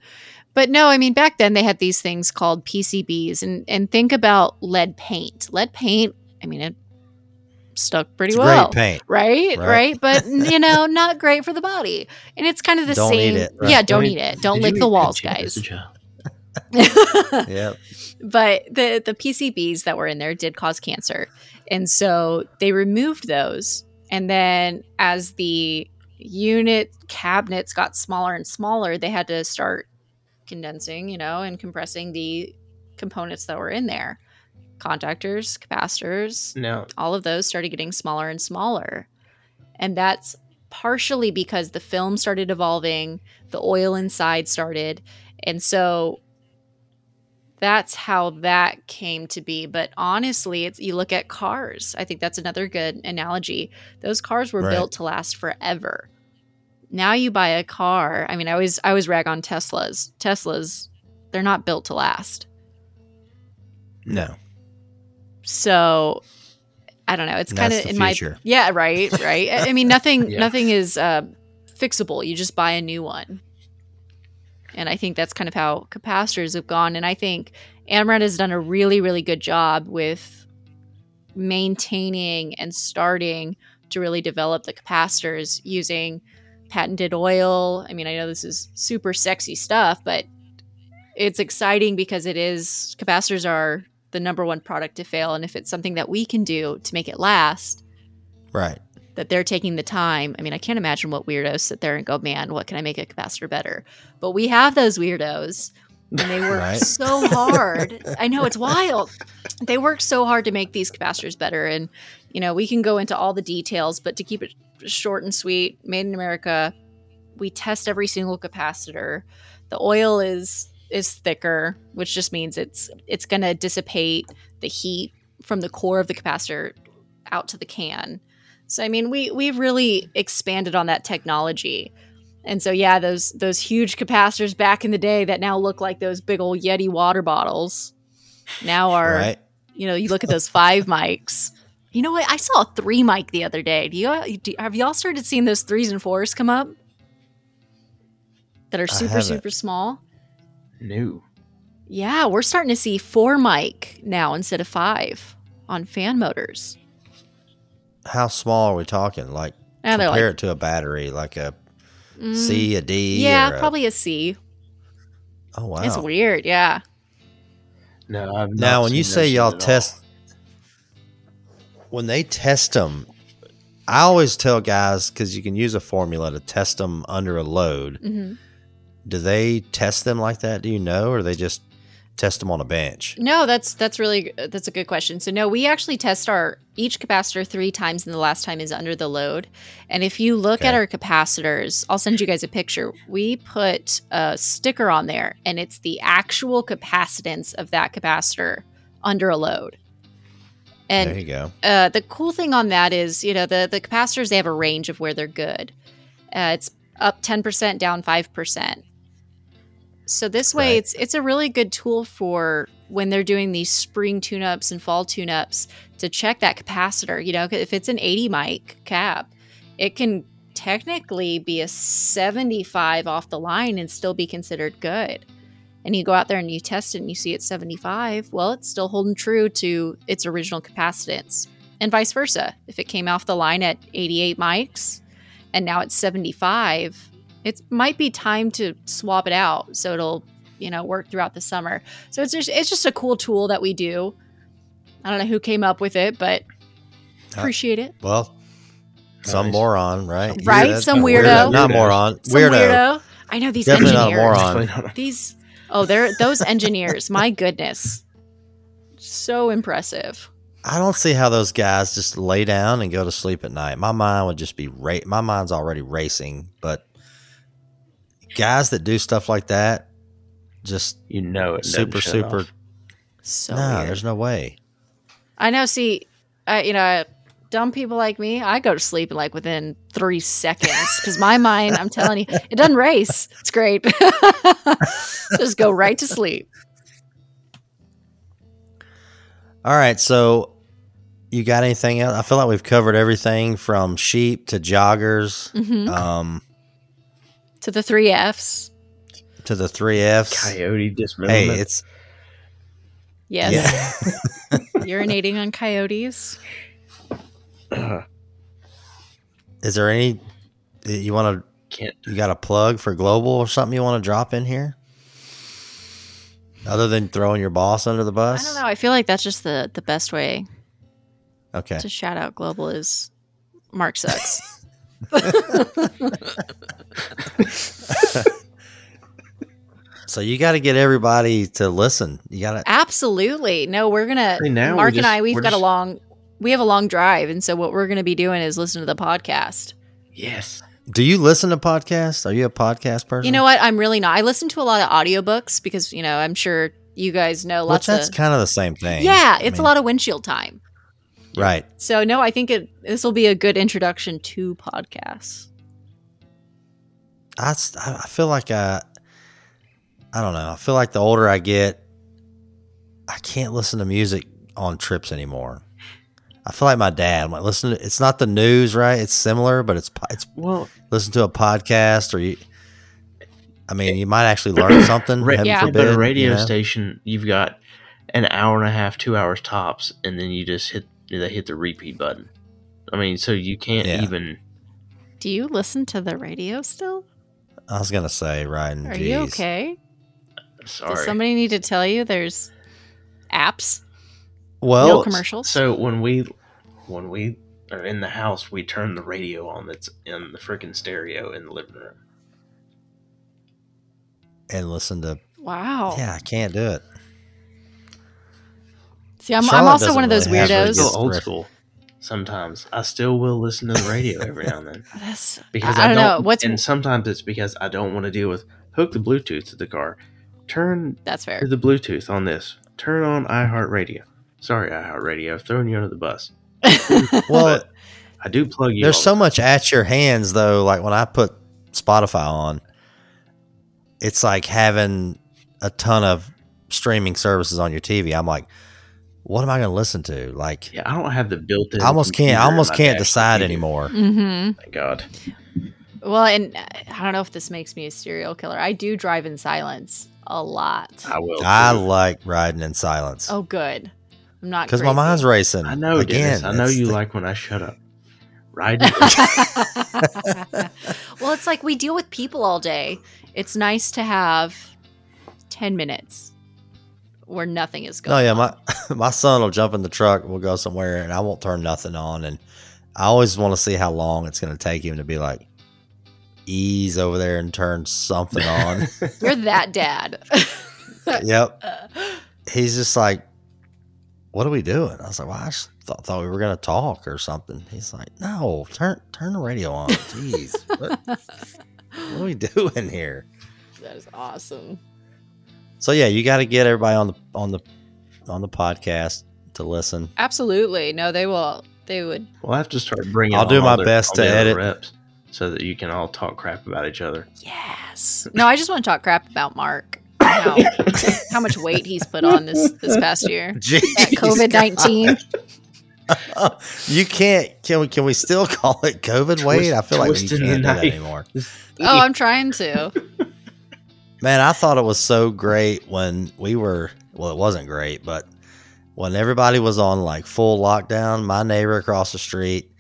But no, I mean back then they had these things called PCBs and and think about lead paint. Lead paint, I mean it stuck pretty
It's
well.
great paint.
Right,
Right.
right, but you know, not great for the body. And it's kind of the
Don't eat
same.
it, right.
Yeah, don't
Don't
eat it. Don't lick the walls, guys.
as a child?
Yep.
but the the PCBs that were in there did cause cancer, and so they removed those. And then as the unit cabinets got smaller and smaller, they had to start condensing, you know, and compressing the components that were in there. Contactors, capacitors,
Now,
all of those started getting smaller and smaller. And that's partially because the film started evolving, the oil inside started. And so that's how that came to be. But honestly, it's, you look at cars. I think that's another good analogy. Those cars were
Right.
built to last forever. Now you buy a car. I mean, I always I always rag on Teslas. Teslas, they're not built to last.
No.
So I don't know. It's kind of in my
future.
yeah, right, right. I I mean, nothing,
Yeah.
nothing is uh, fixable. You just buy a new one, and I think that's kind of how capacitors have gone. And I think Amrad has done a really, really good job with maintaining and starting to really develop the capacitors using patented oil. I mean, I know this is super sexy stuff, but it's exciting because it is capacitors are the number one product to fail and if it's something that we can do to make it last
Right.
That they're taking the time. I mean i can't imagine what weirdos sit there and go man what can i make a capacitor better? But we have those weirdos and they work
Right.
so hard. I know it's wild. They work so hard to make these capacitors better and you know we can go into all the details but to keep it short and sweet made in america we test every single capacitor. The oil is is thicker which just means it's it's going to dissipate the heat from the core of the capacitor out to the can so i mean we we've really expanded on that technology. And so yeah those those huge capacitors back in the day that now look like those big old yeti water bottles now are
Right.
you know you look at those five mics. You know what? I saw a three mic the other day. Do you do, have y'all started seeing those threes and fours come up? That are super super small?
New.
yeah we're starting to see four mic now instead of five on fan motors
How small are we talking? Like
and they're
compare
like
it to a battery, like a
mm,
C, a D.
yeah
or
probably a c
Oh wow.
it's weird yeah
No, I've
Now, when you say y'all test, when they test them, I always tell guys because you can use a formula to test them under a load.
hmm
Do they test them like that? Do you know, or they just test them on a bench?
No, that's that's really that's a good question. So no, we actually test our each capacitor three times, and the last time is under the load. And if you look at our capacitors, I'll send you guys a picture. We put a sticker on there, and it's the actual capacitance of that capacitor under a load. And
there you go.
uh, the cool thing on that is, you know, the the capacitors they have a range of where they're good. Uh, it's up ten percent, down five percent. So this way,
Right.
it's it's a really good tool for when they're doing these spring tune-ups and fall tune-ups to check that capacitor. You know, if it's an eighty mic cap, it can technically be a seventy-five off the line and still be considered good and you go out there and you test it and you see it's 75, well, it's still holding true to its original capacitance. And vice versa. If it came off the line at 88 mics and now it's 75, it might be time to swap it out so it'll, you know, work throughout the summer. So it's just it's just a cool tool that we do. I don't know who came up with it, but
Uh,
appreciate it.
Well, some
Nice.
moron, right?
Right?
that's
Some
not
weirdo.
Not moron.
Some
weirdo.
weirdo. I know these
Definitely not
engineers.
moron.
These Oh, they're those engineers. my goodness, so impressive.
I don't see how those guys just lay down and go to sleep at night. My mind would just be ra- my mind's already racing, but guys that do stuff like that just
You know it. doesn't
super super.
So
no,
weird.
there's no way.
I know. See, I you know, dumb people like me, I go to sleep like within three seconds because my mind, I'm telling you, it doesn't race. It's great. Just go right to sleep.
All right, so you got anything else? I feel like we've covered everything from sheep to joggers,
Mhm.
um,
To the three Fs.
to the three Fs.
Coyote dismemberment.
Hey, it's
Yes.
yeah.
Urinating on coyotes.
Is there any you want
Can't.
to? You got a plug for global or something you want to drop in here? Other than throwing your boss under the bus.
I
bus?
don't know. I feel like that's just the the best way
Okay.
to shout out global is Mark sucks.
So you got to get everybody to listen. You got to.
Absolutely. No, we're gonna
Hey, now we
Mark and
just-
I we've
we're
got a long we have a long drive, and so what we're gonna be doing is listen to the podcast.
Yes.
Do you listen to podcasts? Are you a podcast person?
You know what? I'm really not. I listen to a lot of audiobooks because, you know, I'm sure you guys know
Which
lots
that's
of
kind of the same thing.
Yeah,
I
it's
mean,
a lot of windshield time.
Right.
So no, I think it this will be a good introduction to podcasts.
I, I feel like I, I don't know. I feel like the older I get, I can't listen to music on trips anymore. I feel like my dad. I'm like, listen, to, it's not the news, right? It's similar, but it's it's
Well,
listen to a podcast or you. I mean, you might actually learn something.
ra-
heaven
Yeah.
but a radio
you know?
station, you've got an hour and a half, two hours tops, and then you just hit they hit the repeat button. I mean, so you can't
Yeah.
even.
Do you listen to the radio still?
I was gonna say, Ryan.
Are
geez.
you okay?
Sorry.
Does somebody need to tell you there's apps?
Well,
no commercials?
So when we when we are in the house, we turn the radio on that's in the freaking stereo in the living room.
and listen to.
wow.
Yeah, I can't do it.
See, I'm, I'm also one of those
really have very
weirdos.
good-
Still old school. Sometimes I still will listen to the radio every now and then
That's,
because
I,
I,
don't
don't.
know. What's
and sometimes it's because I don't want to deal with hook the Bluetooth to the car, turn
that's fair.
the Bluetooth on this, turn on iHeartRadio. Sorry, iHeartRadio, I've thrown you under the bus.
Well,
But I do plug you.
There's so
the-
much at your hands though. Like when I put Spotify on, it's like having a ton of streaming services on your TV. I'm like, what am I going to listen to? Like,
Yeah, I don't have the built-in.
I almost can't. I almost can't decide
either.
anymore.
hmm
Thank God.
Well, and uh, I don't know if this makes me a serial killer. I do drive in silence a lot.
I will.
I like riding in silence
Oh, good. I'm not
because my mind's racing.
I know,
again.
Dennis. I know you
the-
like when I shut up. Right?
well, it's like we deal with people all day. It's nice to have 10 minutes where nothing is going
Oh yeah,
on.
my my son will jump in the truck. We'll go somewhere, and I won't turn nothing on. And I always want to see how long it's going to take him to be like, ease over there and turn something on.
You're that dad.
yep. He's just like, "What are we doing?" I was like, "Well, I just thought, thought we were going to talk or something." He's like, "No, turn turn the radio on." Jeez, what, what are we doing here?
that is awesome.
So yeah, you got to get everybody on the on the on the podcast to listen.
Absolutely. No, they will. They would.
We'll have to start bringing.
I'll do my
the-
best to edit.
reps so that you can all talk crap about each other.
Yes. No, I just want to talk crap about Mark. How, how much weight he's put on this this past year. COVID nineteen.
You can't. Can we? Can we still call it COVID? weight? I feel like we
twisting
can't do that anymore.
Oh, I'm trying to.
Man, I thought it was so great when we were. Well, it wasn't great, but when everybody was on like full lockdown, my neighbor across the street,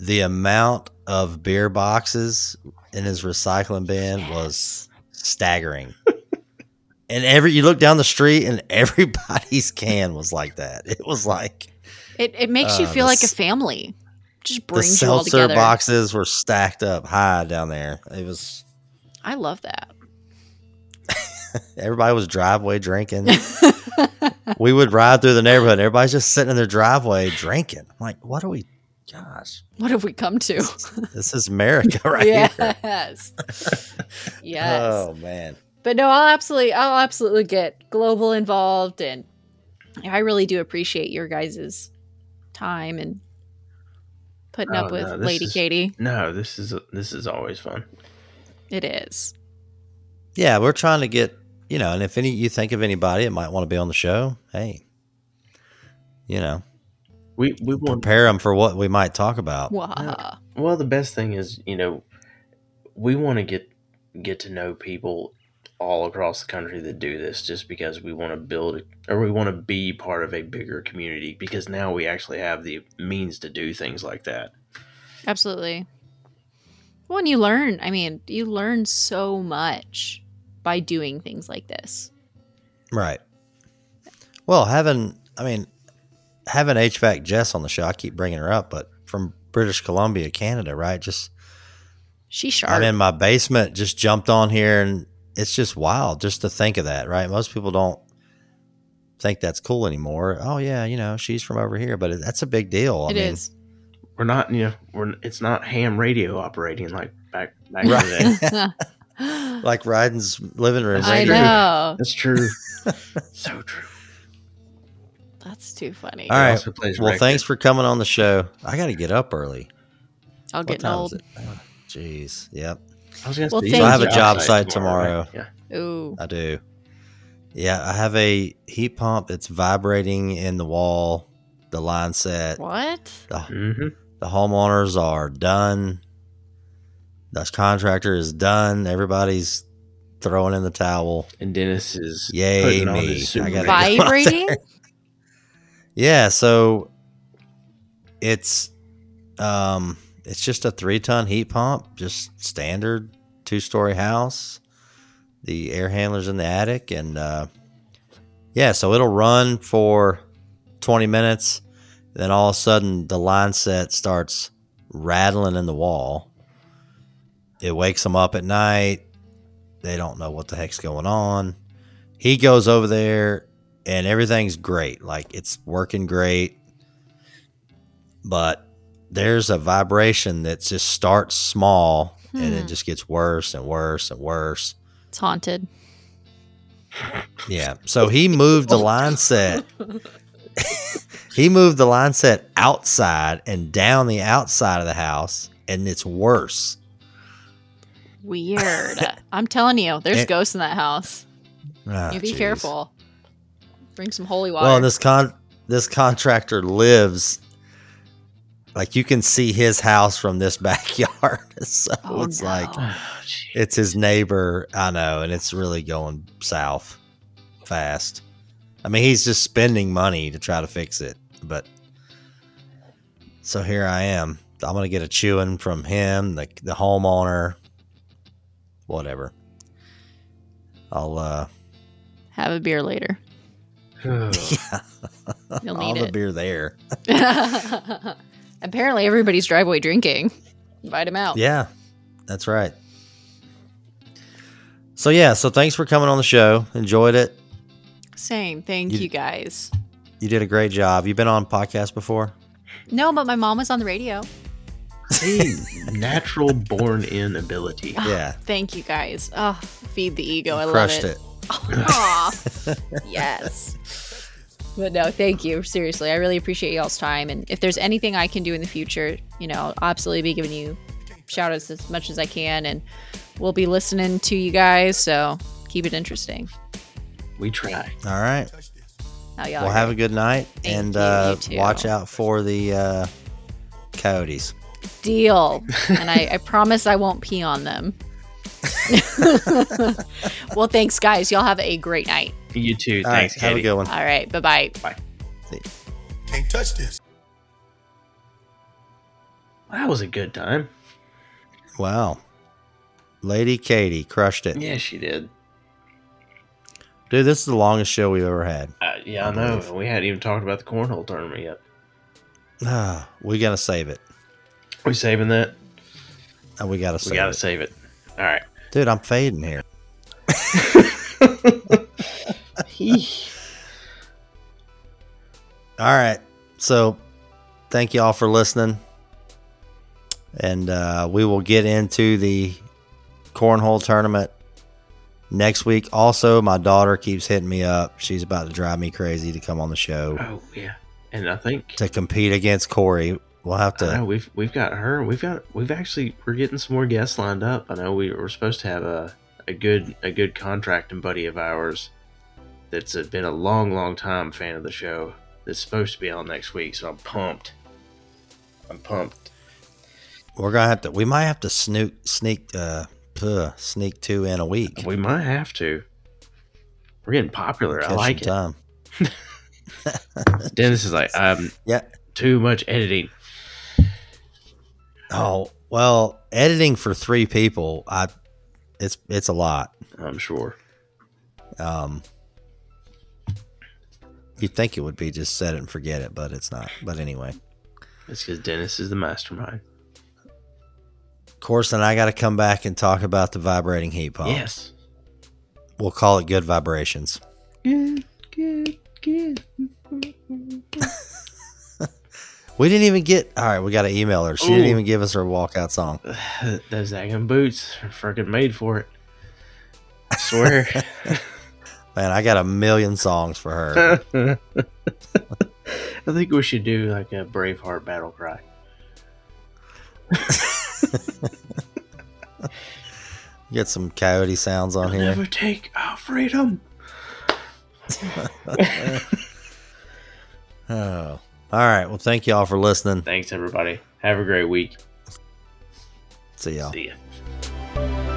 the amount of beer boxes in his recycling bin was staggering. and every you look down the street and everybody's can was like that. It was like
It it makes you
Uh,
feel
the
like a family. Just
the
brings you all
seltzer
together.
boxes were stacked up high down there. It was
I love that.
everybody was driveway drinking. we would ride through the neighborhood. And everybody's just sitting in their driveway drinking. I'm like, what are we? Gosh,
What have we come to?
this is America right here.
yes. yes.
Oh man.
But no, I'll absolutely I'll absolutely get global involved and I really do appreciate your guys' time and putting
Oh,
up with
no,
Lady
is-
Katie.
No, this is this is always fun.
It is.
Yeah, we're trying to get you know, and if any you think of anybody that might want to be on the show, hey, you know,
We we want
prepare them for what we might talk about.
Wow.
Well, the best thing is, you know, we want to get get to know people all across the country that do this just because we want to build or we want to be part of a bigger community because now we actually have the means to do things like that.
Absolutely. Well, and you learn, I mean, you learn so much by doing things like this.
Right. Well, having, I mean, having HVAC Jess on the show, I keep bringing her up, but from British Columbia, Canada, right? Just,
She's sharp.
I'm in my basement, just jumped on here, and it's just wild just to think of that, right? Most people don't think that's cool anymore. Oh, yeah, you know, she's from over here, but that's a big deal. I
It
mean,
is.
We're not, you know, we're it's not ham radio operating like back back in the day.
like Ryden's living room.
I
true.
know.
That's true. so true.
That's too funny.
All
He
right.
also plays
Well,
record.
thanks for coming on the show. I got to get up early.
I'll
What
get
time
old.
is it? Oh, Jeez. Yep.
I was gonna
Well,
say, have
I have
a
a
job site tomorrow.
right? Yeah.
Ooh.
I do. Yeah, I have a heat pump that's vibrating in the wall. The line set.
What?
The,
Mm-hmm.
the homeowners are done. The contractor is done. Everybody's throwing in the towel.
And Dennis is
Yay
putting on
me.
his
I gotta
big-
go
Vibrating?
Yeah, so it's um it's just a three ton heat pump, just standard two story house. The air handlers in the attic and uh yeah, so it'll run for twenty minutes, then all of a sudden the line set starts rattling in the wall. It wakes them up at night. They don't know what the heck's going on. He goes over there and everything's great. Like it's working great. But there's a vibration that just starts small and it
Hmm.
just gets worse and worse and worse.
It's haunted.
Yeah. So he moved the line set. he moved the line set outside and down the outside of the house, and it's worse.
Weird. I'm telling you, there's
It-
ghosts in that house.
Ah,
You be
jeez.
careful. Bring some holy water.
Well, and this con this contractor lives like you can see his house from this backyard. so
Oh,
it's
no.
like
Oh,
it's his neighbor. I know, and it's really going south fast. I mean, he's just spending money to try to fix it, but so here I am. I'm gonna get a chewing from him, the the homeowner, whatever. I'll uh
Have a beer later.
Oh,
You'll
I'll
need
have a beer there.
Apparently, everybody's driveway drinking. Invite him out.
Yeah, that's right. So yeah, so thanks for coming on the show. Enjoyed it.
Same. Thank
You-
you guys.
You did a great job. You've been on podcast before?
No, but my mom was on the radio.
See, natural born in ability.
Yeah.
Thank you guys. Oh, feed the ego. I
Crushed
love
it.
it. Aw. yes. But no, thank you. Seriously, I really appreciate y'all's time. And if there's anything I can do in the future, you know, I'll absolutely be giving you shout outs as much as I can. And we'll be listening to you guys. So keep it interesting.
We try.
All right.
How y'all
Well,
are
have a good night
Thank
and
you,
uh,
you too.
watch out for the uh, coyotes.
Deal. and I, I promise I won't pee on them. well, thanks, guys. Y'all have a great night.
You too.
All right.
Thanks,
Have a good one.
All right. Bye bye.
Bye Can't touch this.
That was a good time.
Wow. Lady Katie crushed it.
Yeah, she did.
Dude, this is the longest show we've ever had.
Uh, yeah, I know. We hadn't even talked about the cornhole tournament yet.
Ah, we got to save it.
We saving that?
Uh, We got to save
we gotta
it.
save it. All right.
Dude, I'm fading here. All right. So thank you all for listening. And uh, we will get into the cornhole tournament next week. Also, my daughter keeps hitting me up. She's about to drive me crazy to come on the show
oh yeah, and I think
to compete against Corey. We'll have
I know
to.
we've we've got her. We've got we've actually we're getting some more guests lined up. I know we were supposed to have a a good a good contracting buddy of ours that's been a long long time fan of the show that's supposed to be on next week. So I'm pumped. I'm pumped.
We're gonna have to. We might have to snook, sneak, uh, puh, sneak two in a week.
We might have to. We're getting popular. I like it.
time.
Dennis is like, I'm
Yeah.
too much editing.
Oh well, editing for three people, I it's it's a lot.
I'm sure.
Um, you'd think it would be just set it and forget it, but it's not. But anyway,
It's because Dennis is the mastermind.
of course, then I got to come back and talk about the vibrating heat pump.
Yes.
we'll call it good vibrations.
Good, good, good.
We didn't even get. All right, we got to email her. She didn't even give us her walkout song.
Those Zagging boots are freaking made for it. I swear.
Man, I got a million songs for her.
I think we should do like a Braveheart battle cry.
Get some coyote sounds on here.
Never take our freedom.
Oh, all right. Well, thank you all for listening.
Thanks, everybody. Have a great week.
See y'all.
See ya.